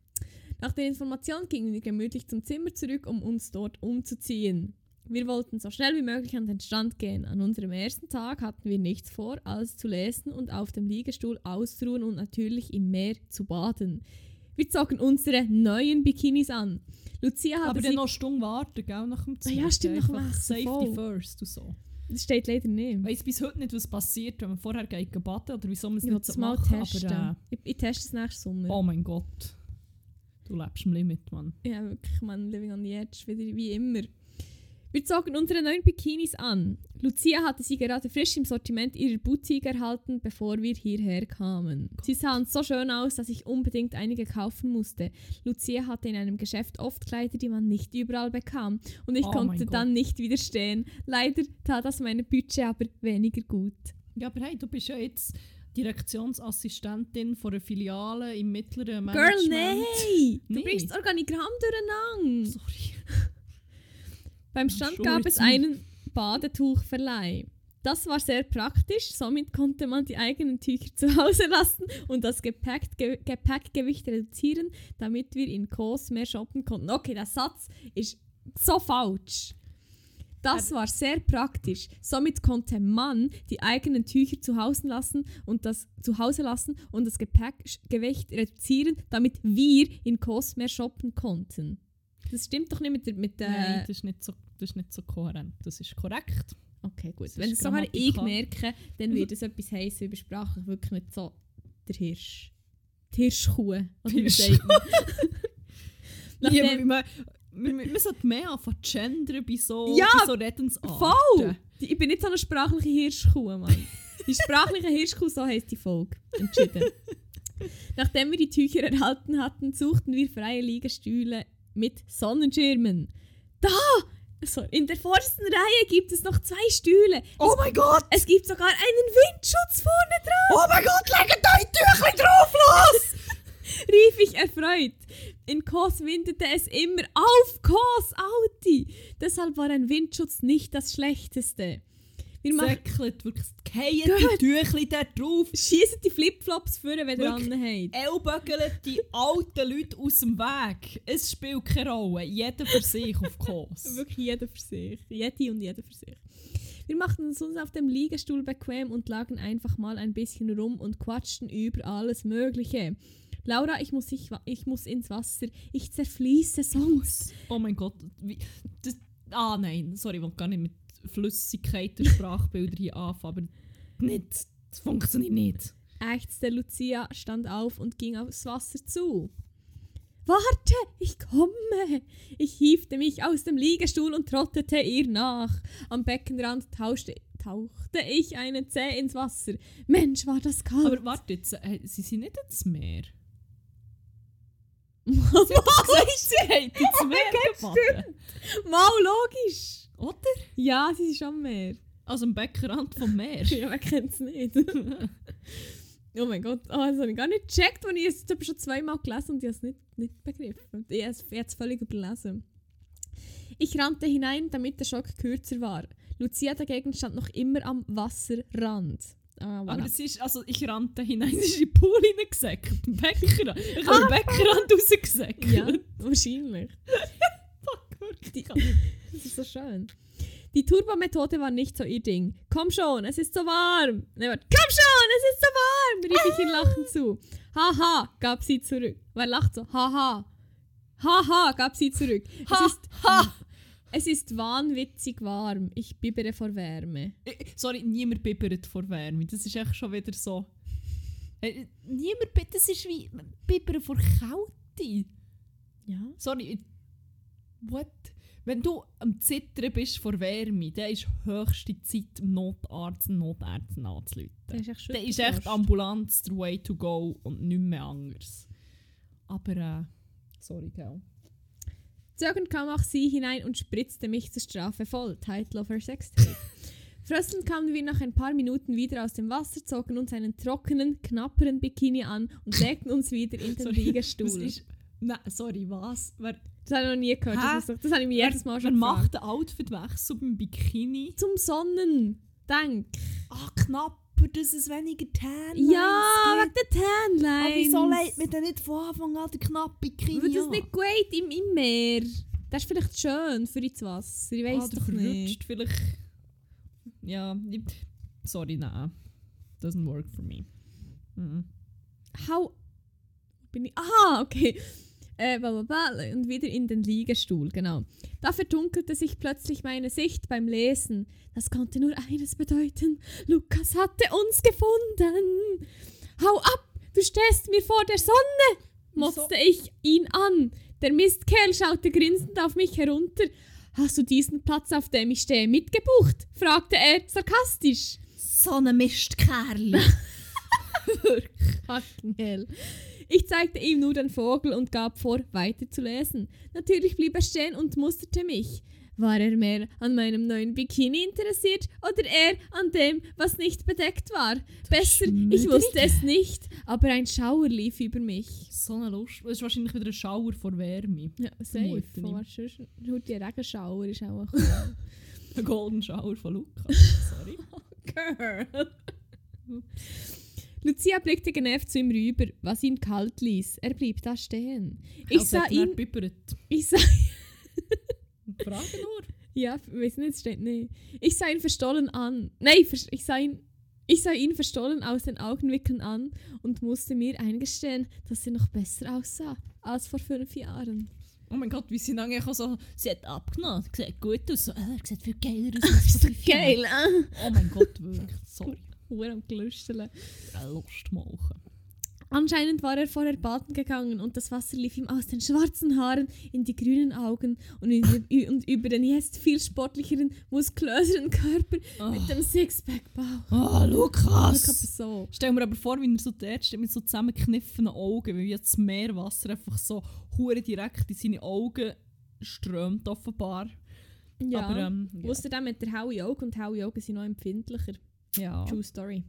Nach der Information gingen wir gemütlich zum Zimmer zurück, um uns dort umzuziehen. Wir wollten so schnell wie möglich an den Strand gehen. An unserem ersten Tag hatten wir nichts vor, als zu lesen und auf dem Liegestuhl auszuruhen und natürlich im Meer zu baden. Wir zogen unsere neuen Bikinis an. Lucia Aber dann noch eine Stunde warten, gell, nach dem Zug. ja, stimmt, nach dem Einfach Essen, Safety voll. first und so. Das steht leider nicht. Ich weiss bis heute nicht, was passiert, wenn man vorher geht baden oder wieso man es Ich nicht so testen. aber ich, ich teste es nächsten Sommer. äh, oh mein Gott. Du lebst im Limit, Mann. Ja, wirklich, man, living on the edge, wieder wie immer. Wir zogen unsere neuen Bikinis an. Lucia hatte sie gerade frisch im Sortiment ihrer Boutique erhalten, bevor wir hierher kamen. Sie sahen so schön aus, dass ich unbedingt einige kaufen musste. Lucia hatte in einem Geschäft oft Kleider, die man nicht überall bekam. Und ich Oh konnte dann nicht widerstehen. Leider tat das meine Budget aber weniger gut. Ja, aber hey, du bist ja jetzt Direktionsassistentin von einer Filiale im mittleren Girl, Management. nein! Du Nee. bringst Organigramm durcheinander. Sorry. Beim Stand gab es einen Badetuchverleih. Das war sehr praktisch, somit konnte man die eigenen Tücher zu Hause lassen und das Gepäck, Ge Gepäckgewicht reduzieren, damit wir in Kos mehr shoppen konnten. Okay, der Satz ist so falsch. Das war sehr praktisch. Somit konnte man die eigenen Tücher zu Hause lassen und das zu Hause lassen und das Gepäckgewicht reduzieren, damit wir in Kos mehr shoppen konnten. Das stimmt doch nicht mit der mit der Nein, das ist, nicht so, das ist nicht so kohärent. Das ist korrekt. Okay, gut. Das Wenn es sogar ich merke, dann wird es etwas heißen über Sprache. Wirklich nicht so der Hirsch. Die Hirschkuh. Wie Hirsch. Nachdem, man, man, man, sollte mehr anfangen zu gendern bei so, Ja, bei so Redensarten. voll! Ich bin nicht so eine sprachliche Hirschkuh, Mann. Die sprachliche Hirschkuh, so heisst die Folge. Entschieden. Nachdem wir die Tücher erhalten hatten, suchten wir freie Liegestühle mit Sonnenschirmen. Da! Sorry, in der vordersten Reihe gibt es noch zwei Stühle. Oh mein Gott! Es gibt sogar einen Windschutz vorne drauf. Oh mein Gott, legt euch Tüchlein drauf, los! rief ich erfreut. In Kos windete es immer auf Kos Audi. Deshalb war ein Windschutz nicht das Schlechteste. Wir machen Säckelt wirklich, die Tüchlein da drauf. schießen die Flipflops vor, wenn ihr Wirklich? anhabt. Ellbögeln die alten Leute aus dem Weg. Es spielt keine Rolle. Jeder für sich auf Kurs. Wirklich jeder für sich. Jede und jeder für sich. Wir machten uns auf dem Liegestuhl bequem und lagen einfach mal ein bisschen rum und quatschten über alles Mögliche. Laura, ich muss, ich, ich muss ins Wasser. Ich zerfließe sonst. Oh mein Gott. Wie, das, ah nein, sorry, ich will gar nicht mit Flüssigkeit der Sprachbilder hier anfangen. Aber nicht. Das funktioniert nicht. ächzte Lucia, stand auf und ging aufs Wasser zu. Warte, ich komme! Ich hiefte mich aus dem Liegestuhl und trottete ihr nach. Am Beckenrand tauschte, tauchte ich eine Zeh ins Wasser. Mensch, war das kalt! Aber warte jetzt, äh, sie sind nicht ins Meer. Mal, Sie hat ins Meer gebaden. mal logisch. Oder? Ja, sie ist am Meer. Also am Beckenrand vom Meer. Ja, wer kennt es nicht? oh mein Gott, oh, das habe ich gar nicht gecheckt, und ich es jetzt schon zweimal gelesen und ich habe es nicht, nicht begriffen. Ich habe es völlig überlesen. Ich rannte hinein, damit der Schock kürzer war. Lucia dagegen stand noch immer am Wasserrand. Ah, voilà. Aber es ist, also ich rannte hinein, sie ist in den Pool hineingesackt. Im Beckenrand. Ich habe den Beckenrand rausgesackt. ja, wahrscheinlich. Fuck, wirklich. Die, das ist so schön. Die Turbo-Methode war nicht so ihr Ding. Komm schon, es ist so warm. Nein, warte. Komm schon, es ist so warm, rief ich ihr lachend zu. Haha, gab sie zurück. Wer lacht so? Haha. Haha, gab sie zurück. Es Ha, ist, ha. es ist wahnwitzig warm. Ich bibbere vor Wärme. Äh, Sorry, niemand bibbert vor Wärme. Das ist echt schon wieder so. Äh, niemand bibbert, das ist wie bibbern vor Kälte. Ja. Sorry, äh, what? Wenn du am Zittern bist vor Wärme, dann ist höchste Zeit, Notarzt und Notärztin anzurufen. Das ist echt Dann ist echt Ambulanz der Way to go und nicht mehr anders. Aber, äh, sorry, gell. Zögernd kam auch sie hinein und spritzte mich zur Strafe voll. Title of her Sextape. Fröstelnd kamen wir nach ein paar Minuten wieder aus dem Wasser, zogen uns einen trockenen, knapperen Bikini an und legten uns wieder in den Sorry, Liegestuhl. Was ist, nein, sorry, was? Wer, Das habe ich noch nie gehört. Hä? Das, das habe ich mir jedes Mal wer schon macht gefragt. den Outfitwechsel beim Bikini? Zum Sonnen. Denk. Ah, knapper, dass es weniger Tan Ja, wegen der Tanlines. Aber wieso legt man denn nicht von Anfang an den knappen Bikini Weil das nicht geht im, im Meer. Das ist vielleicht schön für ins Wasser. Ich weiß ah, doch nicht. vielleicht... Ja, ich, sorry, nein. Doesn't work for me. Mhm. How. Bin ich. Aha, okay. Äh, bla, bla, bla, und wieder in den Liegestuhl, genau. Da verdunkelte sich plötzlich meine Sicht beim Lesen. Das konnte nur eines bedeuten. Lukas hatte uns gefunden. Hau ab, du stehst mir vor der Sonne, motzte ich ihn an. Der Mistkerl schaute grinsend auf mich herunter. Hast du diesen Platz, auf dem ich stehe, mitgebucht? fragte er sarkastisch. So ein Mistkerl. Fucking hell. Ich zeigte ihm nur den Vogel und gab vor, weiterzulesen. Natürlich blieb er stehen und musterte mich. War er mehr an meinem neuen Bikini interessiert oder eher an dem, was nicht bedeckt war? Besser, ich wusste es nicht, aber ein Schauer lief über mich. so eine Lust. Es ist wahrscheinlich wieder ein Schauer vor Wärme. Ja, safe. Vor Nur die Regenschauer ist auch. Ein Golden Schauer von Lukas. Sorry. Girl. Lucia blickte genervt zu ihm rüber, was ihn kalt ließ. Er blieb da stehen. Ich Also sah ihn. Ich sah Frage nur. Ja, ich nicht, es steht nicht. Ich sah ihn verstollen an. Nein, ich sah ihn. Ich sah ihn verstollen aus den Augenwickeln an und musste mir eingestehen, dass er noch besser aussah als vor fünf Jahren. Oh mein Gott, wie sie lange auch so... Sie hat abgenommen. Sieht gut aus. So, äh, er sieht viel geiler aus als vor fünf Jahren. ah. Oh mein Gott, wirklich. Sorry. Hure am Gelüsteln. Eine Lust machen. Anscheinend war er vorher baden gegangen und das Wasser lief ihm aus den schwarzen Haaren in die grünen Augen und, die, und über den jetzt viel sportlicheren, muskulöseren Körper mit dem Sixpack-Bauch. Oh, Look Lukas! so. Stell mir aber vor, wie er so dort steht mit so zusammengekniffenen Augen, weil jetzt das Meerwasser einfach so hure direkt in seine Augen strömt offenbar. Ja. Aber ähm, ja. Wusste der mit der hauen Augen und hauen Augen sind noch empfindlicher. Ja. True Story.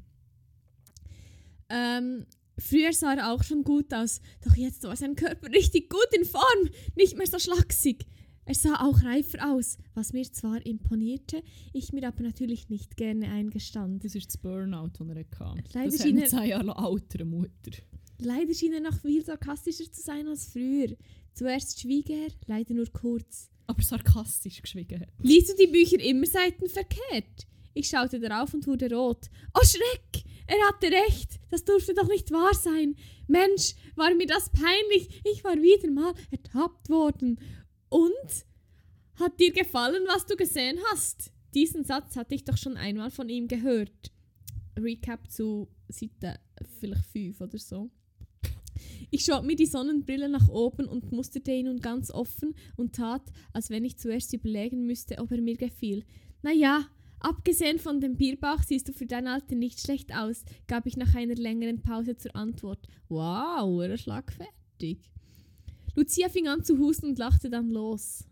Ähm, früher sah er auch schon gut aus, doch jetzt war sein Körper richtig gut in Form, nicht mehr so schlaksig. Er sah auch reifer aus, was mir zwar imponierte, ich mir aber natürlich nicht gerne eingestand. Das ist das Burnout, das er hatte. Leider das schien haben er- zehn Jahre ältere Mutter. Leider schien er noch viel sarkastischer zu sein als früher. Zuerst schwieg er, leider nur kurz. Aber sarkastisch geschwiegen hat. Liest du die Bücher immer seitenverkehrt? Ich schaute darauf und wurde rot. Oh Schreck! Er hatte recht! Das durfte doch nicht wahr sein! Mensch, war mir das peinlich! Ich war wieder mal ertappt worden. Und? Hat dir gefallen, was du gesehen hast? Diesen Satz hatte ich doch schon einmal von ihm gehört. Recap zu Seite vielleicht 5 oder so. Ich schob mir die Sonnenbrille nach oben und musterte ihn nun ganz offen und tat, als wenn ich zuerst überlegen müsste, ob er mir gefiel. Naja, abgesehen von dem Bierbauch siehst du für dein Alter nicht schlecht aus, gab ich nach einer längeren Pause zur Antwort. Wow, er schlagfertig. Lucia fing an zu husten und lachte dann los.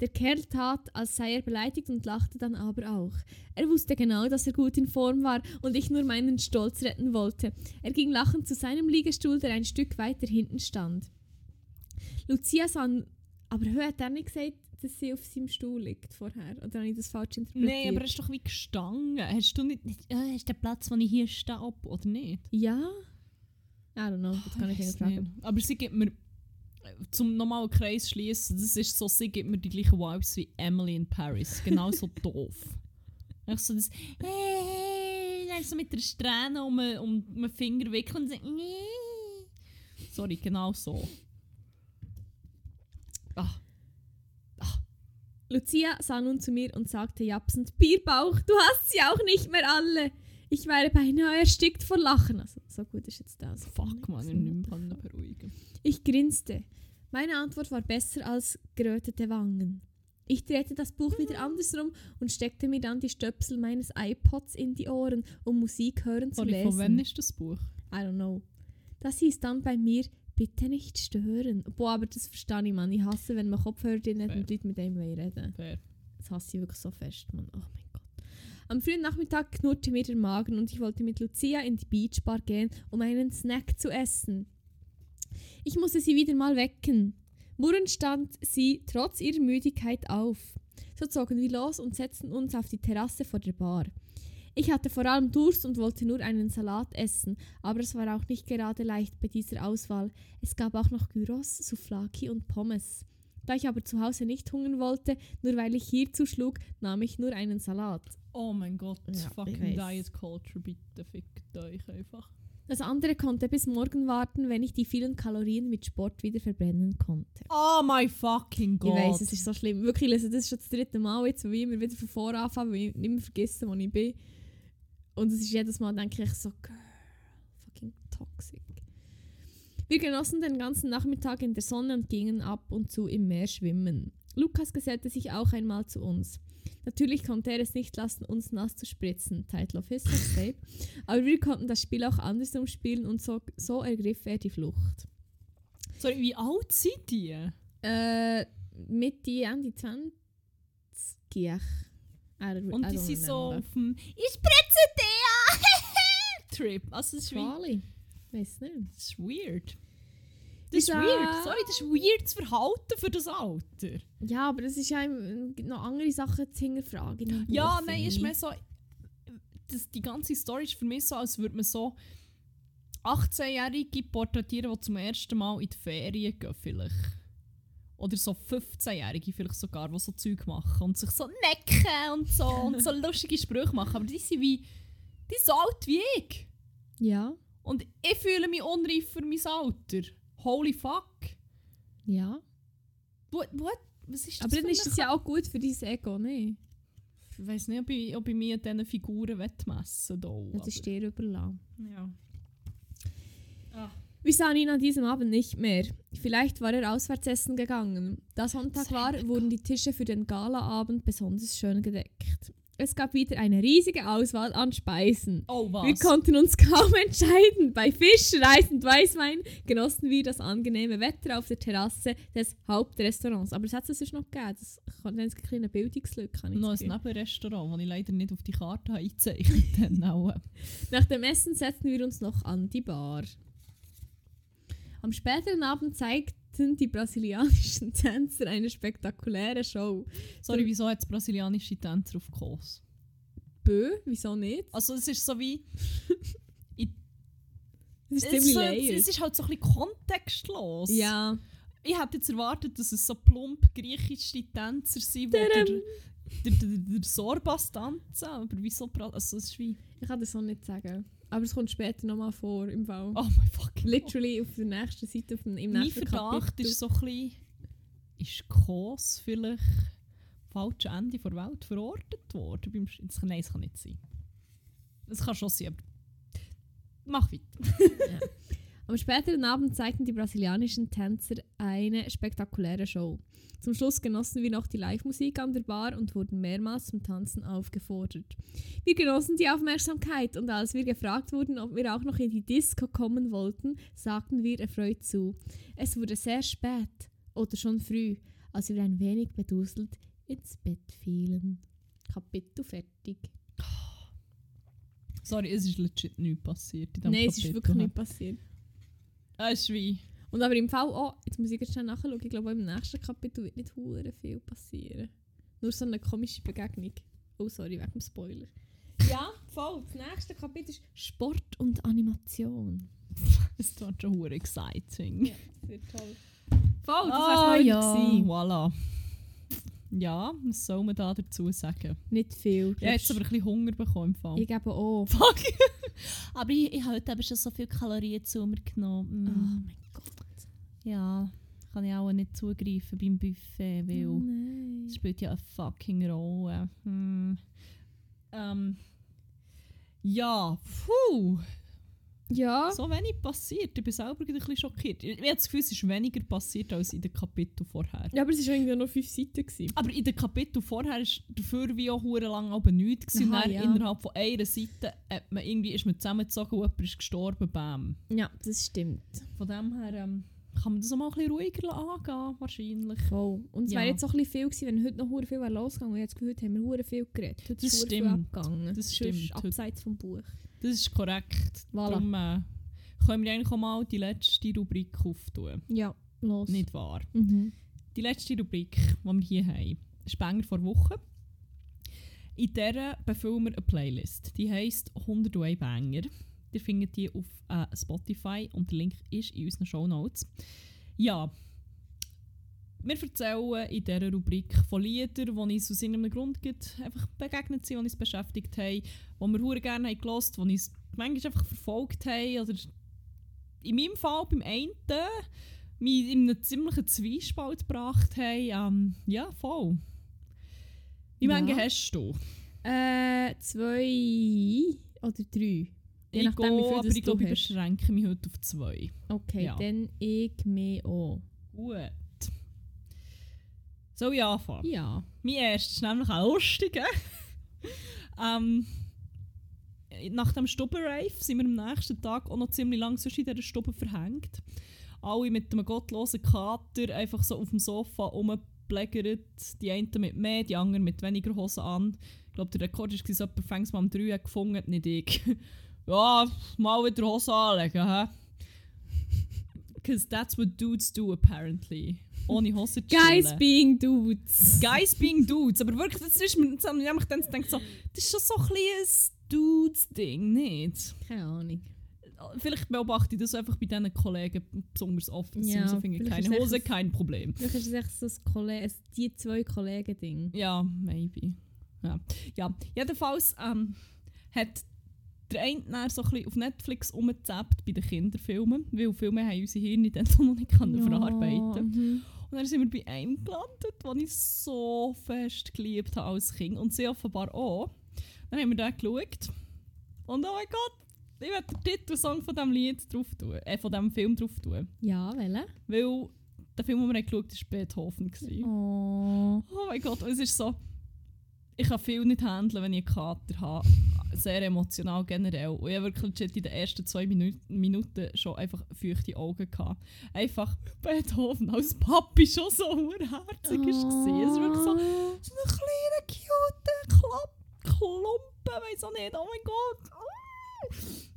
Der Kerl tat, als sei er beleidigt und lachte dann aber auch. Er wusste genau, dass er gut in Form war und ich nur meinen Stolz retten wollte. Er ging lachend zu seinem Liegestuhl, der ein Stück weiter hinten stand. Lucia sah... Aber hör, hat er nicht gesagt, dass sie auf seinem Stuhl liegt vorher? Oder habe ich das falsch interpretiert? Nein, aber er ist doch wie gestanden. Hast du nicht, nicht äh, hast den Platz, wo ich hier stehe, ab, oder nicht? Ja? I don't know, das kann ich nicht nicht. Aber sie gibt mir, äh, zum nochmal einen Kreis schließen, das ist so, sie gibt mir die gleichen Vibes wie Emily in Paris. Genau so doof. Echt so das, hey, hey, so mit der Strähne um, um den Finger wickeln und so, nee. Sorry, genau so. Ah, Lucia sah nun zu mir und sagte japsend, Bierbauch, du hast sie auch nicht mehr alle. Ich wäre beinahe erstickt vor Lachen. Also, so gut ist jetzt das. fuck man, ich nicht mehr beruhigen. Ich grinste. Meine Antwort war besser als gerötete Wangen. Ich drehte das Buch wieder andersrum und steckte mir dann die Stöpsel meines iPods in die Ohren, um Musik hören zu Sorry, lesen. von wann ist das Buch? I don't know. Das hieß dann bei mir, bitte nicht stören. Boah, aber das verstehe ich, Mann. Ich hasse, wenn man Kopfhörer drin hat und Leute mit einem reden Fair. Das hasse ich wirklich so fest, Mann. Oh mein Gott. Am frühen Nachmittag knurrte mir der Magen und ich wollte mit Lucia in die Beachbar gehen, um einen Snack zu essen. Ich musste sie wieder mal wecken. Murrend stand sie trotz ihrer Müdigkeit auf. So zogen wir los und setzten uns auf die Terrasse vor der Bar. Ich hatte vor allem Durst und wollte nur einen Salat essen, aber es war auch nicht gerade leicht bei dieser Auswahl. Es gab auch noch Gyros, Souflaki und Pommes. Da ich aber zu Hause nicht hungern wollte, nur weil ich hier zuschlug, nahm ich nur einen Salat. Oh mein Gott, Ja, ich fucking. Diet Culture, bitte fickt euch einfach. Das andere konnte bis morgen warten, wenn ich die vielen Kalorien mit Sport wieder verbrennen konnte. Oh my fucking Ich God. weiß, es ist so schlimm. Wirklich, ich das ist schon das dritte Mal jetzt, wo ich immer wieder von vorne anfange, weil ich nicht mehr vergesse, wo ich bin. Und es ist jedes Mal, denke ich so, girl, fucking toxic. Wir genossen den ganzen Nachmittag in der Sonne und gingen ab und zu im Meer schwimmen. Lukas gesellte sich auch einmal zu uns. Natürlich konnte er es nicht lassen, uns nass zu spritzen, Title of his Tape. Aber wir konnten das Spiel auch andersrum spielen und so, so ergriff er die Flucht. Sorry, wie alt sind die? Äh, Mitte, Ende 20. Und die sind so auf dem Ich spritze dir! Trip. Also das ist, Schwali. Weiß nicht. das ist weird. Das ist weird. Sorry, das ist weird Verhalten für das Alter. Ja, aber es ist ja noch andere Sachen zu hinterfragen. Ja, nein, ist mehr so. Das, die ganze Story ist für mich so, als würde man so 18-Jährige porträtieren, die zum ersten Mal in die Ferien gehen, vielleicht. Oder so 15-Jährige vielleicht sogar, die so Zeug machen und sich so necken und so und so lustige Sprüche machen. Aber die sind wie. Die sind so alt wie ich. Ja, Und ich fühle mich unreif für mein Alter. Holy fuck. ja. What? what? Was ist das Aber dann ist das ja auch gut für dein Ego, ne? Ich weiß nicht, ob ich, ob ich mich an diesen Figuren messen will. Das ist dir überlassen. Ja. Ah. Wir sahen ihn an diesem Abend nicht mehr. Vielleicht war er auswärts essen gegangen. Da Sonntag war, wurden die Tische für den Galaabend besonders schön gedeckt. Es gab wieder eine riesige Auswahl an Speisen. Oh, was? Wir konnten uns kaum entscheiden. Bei Fisch, Reis und Weißwein genossen wir das angenehme Wetter auf der Terrasse des Hauptrestaurants. Aber es hat es sonst noch gegeben. Das kann eine kleine Bildungslücke. noch ein. Nebenrestaurant, das ich leider nicht auf die Karte eingezeichnet habe. Nach dem Essen setzten wir uns noch an die Bar. Am späteren Abend zeigten die brasilianischen Tänzer eine spektakuläre Show. Sorry, wieso hat es brasilianische Tänzer auf Kurs? Bö, wieso nicht? Also es ist so wie... Ist Es ziemlich ist, so, es ist halt so ein bisschen kontextlos. Ja, Ich hätte jetzt erwartet, dass es so plump griechische Tänzer sind, die der, der, der, der Sorbas tanzen. Aber wieso... Also es ist wie... ich kann das so nicht sagen. Aber es kommt später nochmal vor im Fall. Oh my fucking. Literally auf der nächsten Seite, auf dem, im Mein nächsten Verdacht Kapitel. ist so ein bisschen... Ist Kos vielleicht falsche Ende der Welt verortet worden? Das, nein, das kann nicht sein. Das kann schon sein, aber... Mach weiter. Am späteren Abend zeigten die brasilianischen Tänzer eine spektakuläre Show. Zum Schluss genossen wir noch die Live-Musik an der Bar und wurden mehrmals zum Tanzen aufgefordert. Wir genossen die Aufmerksamkeit und als wir gefragt wurden, ob wir auch noch in die Disco kommen wollten, sagten wir erfreut zu. Es wurde sehr spät oder schon früh, als wir ein wenig beduselt ins Bett fielen. Kapitel fertig. Sorry, es ist legit nichts passiert. In Nein, es ist Kapitel. wirklich nicht passiert. Ah, es ist wie. Und aber im Fall auch, jetzt muss ich jetzt schnell nachschauen, ich glaube im nächsten Kapitel wird nicht hure viel passieren. Nur so eine komische Begegnung. Oh sorry, wegen dem Spoiler. Ja, voll. Das nächste Kapitel ist Sport und Animation. Es ist schon hure exciting. Ja, das wird toll. Voll, das ah, wär's ja. gewesen. Voilà. Ja, was soll man da dazu sagen? Nicht viel. Ich habe jetzt aber ein bisschen Hunger bekommen im Fall. ich gebe auch. Fuck. aber ich, ich habe heute eben schon so viele Kalorien zu mir genommen. Oh Mm. mein Gott. Ja, kann ich auch nicht zugreifen beim Buffet, weil Oh nein. es spielt ja eine fucking Rolle. Hm. Ähm. Ja, puh. Ja. So wenig passiert. Ich bin selber ein bisschen schockiert. Ich habe das Gefühl, es ist weniger passiert als in den Kapitel vorher. ja, aber es war irgendwie nur fünf Seiten. Gewesen. Aber in den Kapitel vorher war dafür wie auch lang aber nichts. gewesen. Und Aha, dann ja. innerhalb von einer Seite hat man irgendwie, ist man zusammengezogen und jemand ist gestorben. Bam. Ja, das stimmt. Von dem her ähm, kann man das auch mal ein bisschen ruhiger angehen, wahrscheinlich. Voll. Und es Ja. wäre jetzt auch ein bisschen viel gewesen, wenn heute noch viel wäre losgegangen. Das Gefühl, heute haben wir viel geredet. Heute Das ist stimmt. viel abgegangen. Das stimmt. Abseits vom Buch. Das ist korrekt. Voilà. Darum äh, können wir eigentlich auch mal die letzte Rubrik auftun. Ja, los. Nicht wahr? Mhm. Die letzte Rubrik, die wir hier haben, ist Banger vor Woche. In dieser befüllen wir eine Playlist. Die heisst 101 Banger. Ihr findet die auf äh, Spotify und der Link ist in unseren Shownotes. Ja, wir erzählen in dieser Rubrik von Liedern, die uns aus irgendeinem Grund gibt, einfach begegnet sind, die uns beschäftigt haben, die wir hure gerne haben gehört, die uns manchmal einfach verfolgt haben oder in meinem Fall beim einen mich in einen ziemlichen Zwiespalt gebracht haben. Ähm, ja, voll. Wie Ja. viele hast du? Äh, zwei oder drei. Je Ich gehe, aber ich glaube, ich beschränke mich heute auf zwei. Okay, Ja. dann ich mich auch. Gut. Soll ich anfangen? Ja. Mein erstes ist nämlich auch lustig. ähm, nach dem Stubbenrave sind wir am nächsten Tag auch noch ziemlich lang in dieser Stube verhängt. Alle mit einem gottlosen Kater einfach so auf dem Sofa rumblägert. Die einen mit mehr, die anderen mit weniger Hosen an. Ich glaube, der Rekord war, so jemand fängt mal um 3 Uhr gefunden, nicht ich. ja, mal wieder Hosen anlegen, hä? Because that's what dudes do apparently. Ohne Hose zu Guys chillen. being dudes. Guys being Dudes. Aber wirklich, das ist mir, das ich nämlich dann so, das ist schon so ein kleines Dudes-Ding, nicht? Keine Ahnung. Vielleicht beobachte ich das einfach bei diesen Kollegen besonders oft. dass Ja, so finden, vielleicht keine Hose, kein Problem. Vielleicht ist es echt so ein Kolle ein die zwei Kollegen-Ding. Ja, maybe. Ja, ja. jedenfalls ähm, hat der eine so ein auf Netflix umgezappt bei den Kinderfilmen, weil Filme haben unsere Hirne dann noch nicht können verarbeiten Mhm. Und dann sind wir bei einem gelandet, den ich so fest geliebt habe als Kind. Und sie offenbar auch. Dann haben wir den geschaut. Und oh mein Gott, ich werde den Titelsong von diesem Lied drauf tun. Äh, von diesem Film drauf tun. Ja, welche? Weil der Film, den wir geschaut haben, war Beethoven. Oh. Oh mein Gott, und es ist so. Ich kann viel nicht handeln, wenn ich einen Kater habe. Sehr emotional generell. Und ich habe wirklich in den ersten zwei Minu Minuten schon einfach feuchte Augen gehabt. Einfach Beethoven als Papi schon so herzig ist. gewesen. Es ist wirklich so, so ein kleiner, cute Klumpen, weiss auch nicht. Oh mein Gott. Ah.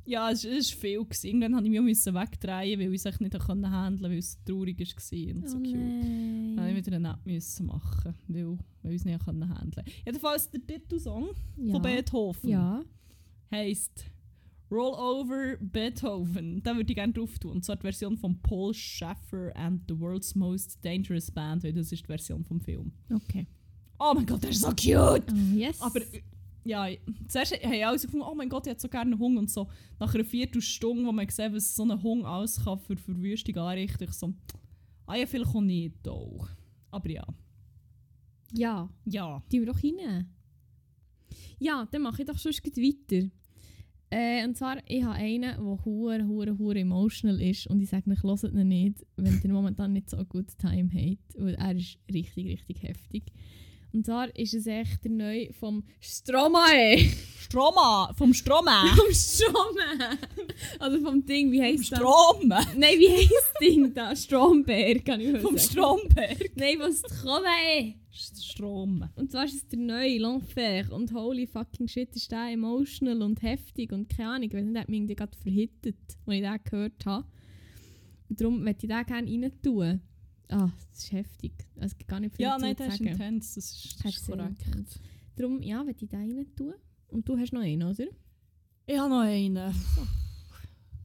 Ja, es war viel. Gewesen. Irgendwann musste ich mich auch wegdrehen, weil ich es nicht handeln konnte, weil es so traurig war und so oh cute. Dann habe ich nein. wieder eine App machen, weil, weil wir es nicht handeln konnten. Jedenfalls der Titelsong Ja. von Beethoven Ja. heisst Roll Over Beethoven. Da würde ich gerne drauf tun. Und zwar die Version von Paul Schaffer and the World's Most Dangerous Band, weil das ist die Version vom Film. Okay. Oh mein Gott, der ist so cute! Oh, yes. Aber ja, zuerst haben alle so gefunden, oh mein Gott, ich hätte so gerne einen Hund. Und so nach einer Viertelstunde, wo man sieht, was so ein Hund alles kann für Verwüstung anrichten, ich so, ah ja, vielleicht auch nicht auch. Aber ja, ja, ja. die wir doch rein. Ja, dann mache ich doch sonst weiter. Äh, und zwar, ich habe einen, der hure, hure, hure emotional ist und ich sage euch, hört ihn nicht, wenn ihr momentan nicht so gutes Time habt, weil er ist richtig, richtig heftig. Und zwar ist es echt der neue vom Stromae. Stroma! Vom Stroma! vom Stromae! Also vom Ding, wie heisst das? Strom! Nein, wie heisst das Ding da? Stromberg, kann ich mal Vom sagen. Stromberg! Nein, was Stromae? Strom. Und zwar ist es der neue L'Enfer und holy fucking shit ist der emotional und heftig und keine Ahnung, weil der hat mich irgendwie gerade verhittet, als ich den gehört habe. Und darum möchte ich den gerne rein tun. Ah, das ist heftig. Also, es gibt gar nicht viel Ja, dazu nein, zu das ist sagen. intens, das ist, Das ist korrekt. intens. Darum, ja, möchte ich den rein tun. Und du hast noch einen, oder? Ich habe noch einen.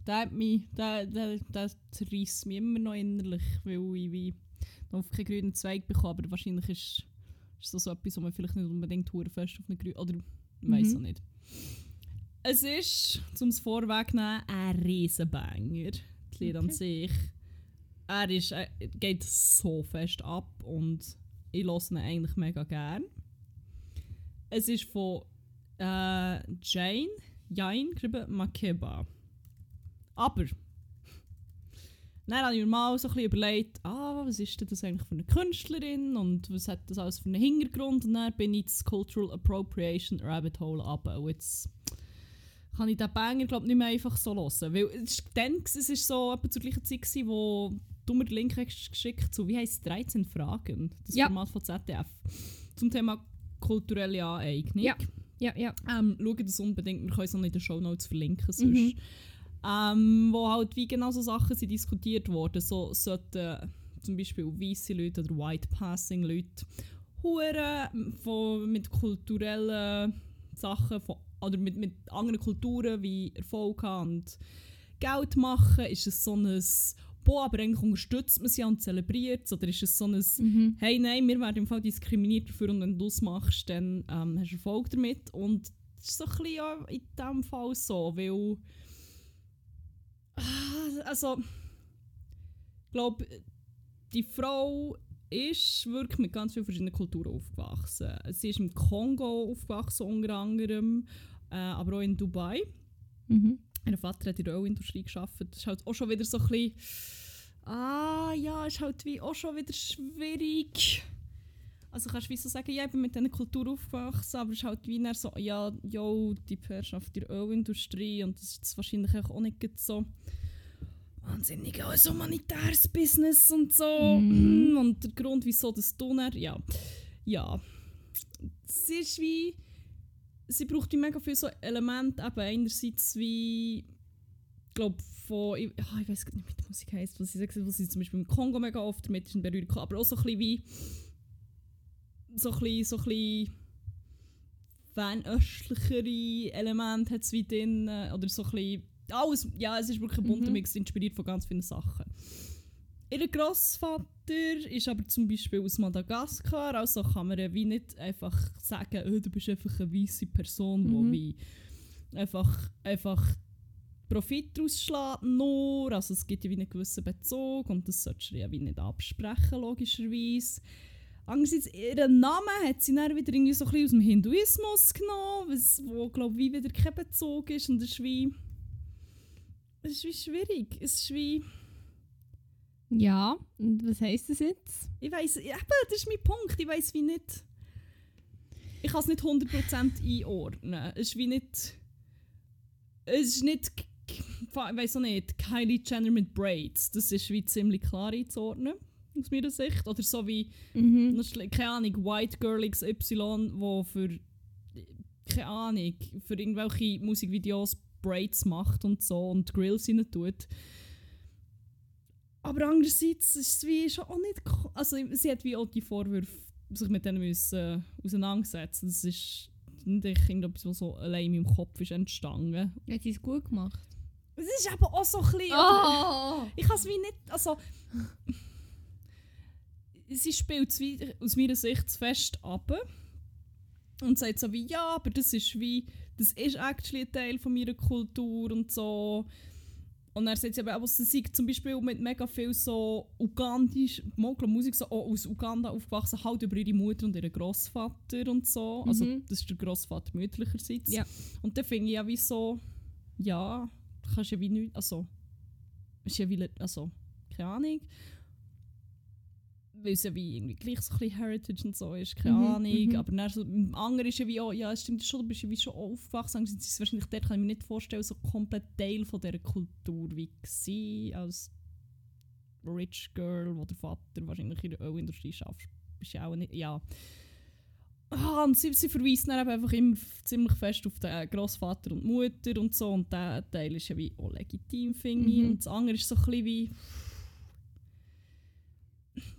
Der, hat mich, der, der, der zerreißt mich immer noch innerlich, weil ich wie noch auf keinen grünen Zweig bekomme. Aber wahrscheinlich ist, ist das so etwas, wo man vielleicht nicht unbedingt fest auf einen grünen... Oder ich weiß Mhm. auch nicht. Es ist, um es vorwegzunehmen, ein Riesenbanger. Das Lied an Okay. sich. Er, ist, er geht so fest ab und ich höre ihn eigentlich mega gern. Es ist von äh, Jane, Jain, geschrieben Makeba. Aber, dann habe ich mir mal so ein bisschen überlegt, ah, was ist denn das eigentlich für eine Künstlerin und was hat das alles für einen Hintergrund und dann bin ich ins Cultural Appropriation Rabbit Hole runter. Und jetzt kann ich den Banger glaub, nicht mehr einfach so hören. Weil ist, dann, es ist so etwa zur gleichen Zeit, gewesen, wo du mir den Link geschickt zu, wie heisst 13 Fragen, das Ja. Format von ZDF, zum Thema kulturelle Aneignung. Ja. Ja, ja. Ähm, schaut das unbedingt, wir können es noch in den Show Notes verlinken sonst. Mhm. Ähm, wo halt wie genau so Sachen sind diskutiert worden. So sollten zum Beispiel weiße Leute oder White Passing Leute hure von mit kulturellen Sachen von, oder mit, mit anderen Kulturen wie Erfolg haben und Geld machen. Ist es so ein Boah, aber eigentlich unterstützt man sie und zelebriert es? Oder ist es so ein Mhm. hey, nein, wir werden im Fall diskriminiert dafür und wenn du es machst, dann ähm, hast du Erfolg damit. Und das ist so ein bisschen ja in diesem Fall so, weil. Ah, Also. Ich glaube, die Frau ist wirklich mit ganz vielen verschiedenen Kulturen aufgewachsen. Sie ist im Kongo aufgewachsen, unter anderem, äh, aber auch in Dubai. Mhm. Ihr Vater hat in der Ölindustrie gearbeitet. Das ist halt auch schon wieder so ein bisschen. Ah, ja, ist halt wie auch schon wieder schwierig. Also kannst du wie so sagen, ja, ich bin mit dieser Kultur aufgewachsen, aber es ist halt wie so, ja, yo, die Herrschaft der Ölindustrie und das ist wahrscheinlich auch nicht so wahnsinnig auch ein humanitäres Business und so. Mhm. Und der Grund, wieso das tun er, ja. Ja. Es ist wie sie braucht wie mega viele so Elemente, eben einerseits wie, ich glaube, von, ich, ah, ich weiß nicht, wie die Musik heisst, was sie sagt, was sie zum Beispiel im Kongo mega oft damit ist in Berührung aber auch so ein bisschen wie, so ein bisschen, so ein bisschen fernöstlichere Elemente hat es wie drin, äh, oder so ein bisschen, alles, ja, es ist wirklich ein bunter Mhm. Mix, inspiriert von ganz vielen Sachen. Ihr Grossvater ist aber zum Beispiel aus Madagaskar, also kann man ja wie nicht einfach sagen, oh, du bist einfach eine weiße Person, die Mhm. wie einfach, einfach Profit daraus schlägt, nur. Also es gibt ja wie einen gewissen Bezug und das solltest du ja wie nicht absprechen, logischerweise. Andererseits, ihren Namen hat sie dann wieder irgendwie so ein bisschen aus dem Hinduismus genommen, was, wo glaube ich wie wieder kein Bezug ist und es ist wie... Es ist wie schwierig. Es ist wie... Ja, und was heisst das jetzt? Ich weiß, eben, das ist mein Punkt. Ich weiß wie nicht. Ich kann es nicht 100% einordnen. Es ist wie nicht. Es ist nicht. Ich weiß auch nicht. Kylie Jenner mit Braids. Das ist wie ziemlich klar einzuordnen. Aus meiner Sicht. Oder so wie. Mhm. Keine Ahnung. White Girl XY, wo für. Keine Ahnung. Für irgendwelche Musikvideos Braids macht und so und Grills rein tut. Aber andererseits ist es wie schon auch nicht. Also sie hat wie auch die Vorwürfe sich mit denen müssen, äh, auseinandersetzen. Das ist nicht irgendetwas, was so allein in meinem Kopf ist entstanden. Hat sie es gut gemacht? Es ist aber auch so ein bisschen. Oh! Ich kann es wie nicht. Also. sie spielt es wie aus meiner Sicht fest ab. Und sagt so wie, ja, aber das ist wie. Das ist actually ein Teil von meiner Kultur und so. Und dann sagt sie aber, aber sie zum Beispiel mit mega viel so ugandisch, Mogla Musik so auch aus Uganda aufgewachsen, halt über ihre Mutter und ihren Großvater und so. Also Mhm. das ist der Großvater mütterlicherseits. Ja. Und dann finde ich ja wie so, ja, du kannst ja wie nicht, also, ist ja wie, also, keine Ahnung. Weil es ja wie irgendwie gleich so ein bisschen Heritage und so ist, keine Mhm, Ahnung. mhm. Aber dann so, im anderen ist ja wie, oh, ja, es stimmt schon, du bist ja wie schon aufgewachsen. Ist wahrscheinlich dort, kann ich mir nicht vorstellen, so komplett Teil von dieser Kultur wie gewesen, als Rich Girl, wo der Vater wahrscheinlich in der Ölindustrie arbeitet. Bist ja auch nicht, ja. Ah, und sie, sie verweisen dann einfach immer ziemlich fest auf den Großvater und Mutter und so. Und der Teil ist ja wie auch legitim, finde ich. Mhm. Und das andere ist so ein bisschen wie.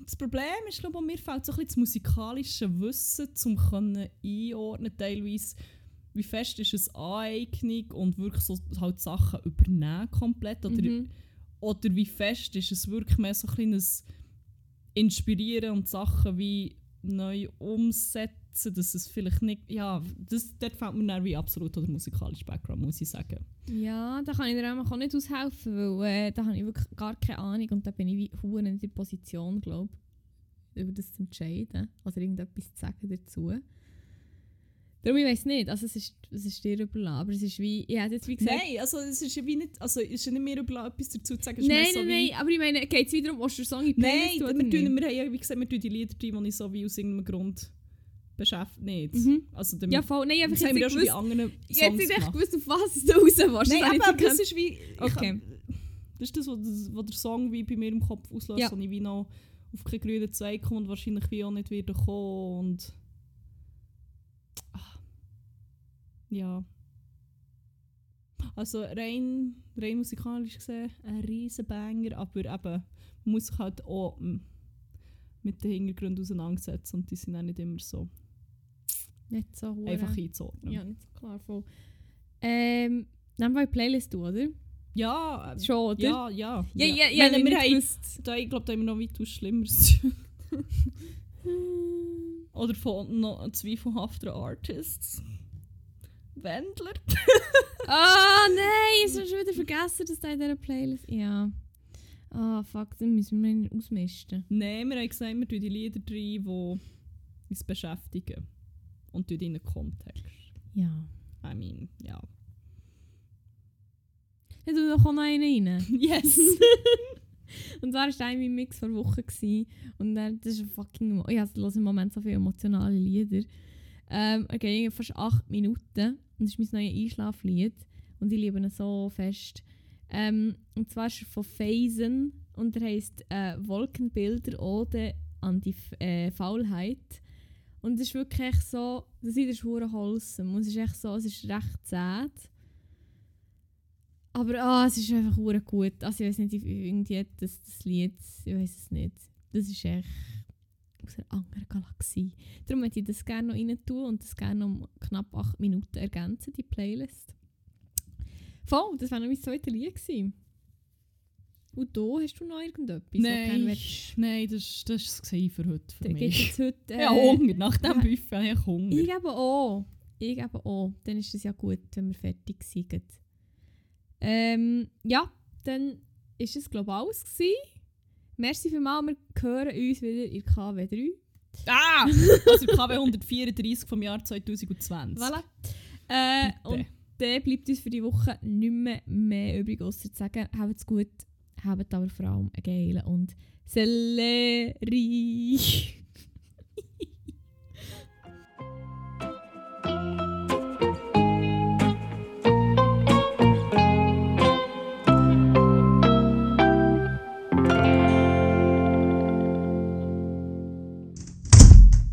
Das Problem ist, glaube ich, mir fehlt so ein bisschen das musikalische Wissen, um können einordnen teilweise, wie fest ist es Aneignung und wirklich so halt Sachen übernehmen komplett. Oder, Mhm. oder wie fest ist es wirklich mehr so ein kleines Inspirieren und Sachen wie neu umsetzen, dass es vielleicht nicht, ja, das, dort fällt mir dann wie absolut oder musikalischer Background, muss ich sagen. Ja, da kann ich dir auch nicht aushelfen, weil äh, da habe ich wirklich gar keine Ahnung und da bin ich wie hure in der Position, glaube über das zu entscheiden oder irgendetwas zu sagen dazu. Darum, ich weiß nicht, also es ist, es ist dir überlassen, aber es ist wie, ich hätte jetzt wie gesagt... Nein, also es ist ja wie nicht, also es ist ja nicht mehr überlassen, etwas dazu zu sagen. nein, mehr so nein, nein, aber ich meine, geht es wieder um, was der Song in Nein, wir, tun wir haben ja, wie gesagt, wir tun die Lieder drin, die ich so wie aus irgendeinem Grund beschäftigt nicht. Mhm. Also dem, Ja, voll, nein, einfach das haben wir ja jetzt schon anderen ich hätte Songs nicht echt gewusst, auf was es da raus willst. Nein, Das habe ich aber das ist wie... Ich Okay. hab- das ist das, was, der Song wie bei mir im Kopf auslöst, Ja. und ich wie noch auf keinen grünen Zweig komme und wahrscheinlich wie auch nicht wieder kommen und... Ah. Ja. Also rein, rein musikalisch gesehen ein riesen Banger, aber eben, man muss sich halt auch mm, mit den Hintergründen auseinandersetzen und die sind auch nicht immer so Nicht so hure- einfach einzuordnen. Ja, nicht so klar voll. Ähm, nehmen wir eine Playlist, du, oder? Ja, äh, Schon, oder? ja, ja. ja, ja, Ich ja, meine, wir haben, da, ich glaube, da haben wir noch weitaus Schlimmeres. Oder von noch zweifelhaften Artists. Wendler. Ah, nein, ich habe schon wieder vergessen, dass da in dieser Playlist... Ja. Ah, fuck, dann müssen wir ihn ausmisten. Nein, wir haben gesagt, wir tun die Lieder rein, die uns beschäftigen. Und in den Kontext. Ja. I mean, ja. Dann tu doch auch noch einen rein. Yes! Und zwar war das mein Mix vor Wochen. Gewesen. Und dann, das ist ein fucking... Ich höre im Moment so viele emotionale Lieder. Ähm, er geht fast 8 Minuten. Und das ist mein neues Einschlaflied. Und ich liebe ihn so fest. Ähm, und zwar ist er von Phasen. Und er heisst äh, Wolkenbilder Ode an die F äh, Faulheit. Und es ist wirklich echt so... Das Lied ist hure wholesome. Und es ist echt so... Es ist recht sad. Aber ah, es ist einfach hure gut. Also ich weiß nicht, irgendwie das, das Lied, ich weiß es nicht. Das ist echt aus einer anderen Galaxie. Darum möchte ich das gerne noch rein tun und das gerne um knapp 8 Minuten ergänzen, die Playlist. Voll, das wäre noch mein zweites Lied gewesen. Und du, hast du noch irgendetwas? Nein, nein, das, ist es für heute für Da mich. jetzt heute... Ja, Hunger. Nach dem ja. Buffet habe ich Hunger. Ich eben auch. Ich eben auch. Dann ist es ja gut, wenn wir fertig sind. Ähm, ja, dann ist es glaube ich alles gewesen. Merci vielmals, wir hören uns wieder in der KW3. Ah! Also KW 134 vom Jahr 2020. Voilà. Äh, und dann bleibt uns für die Woche nicht mehr, mehr übrig, außer zu sagen, habt's gut, habt aber vor allem einen geilen und Sellerie.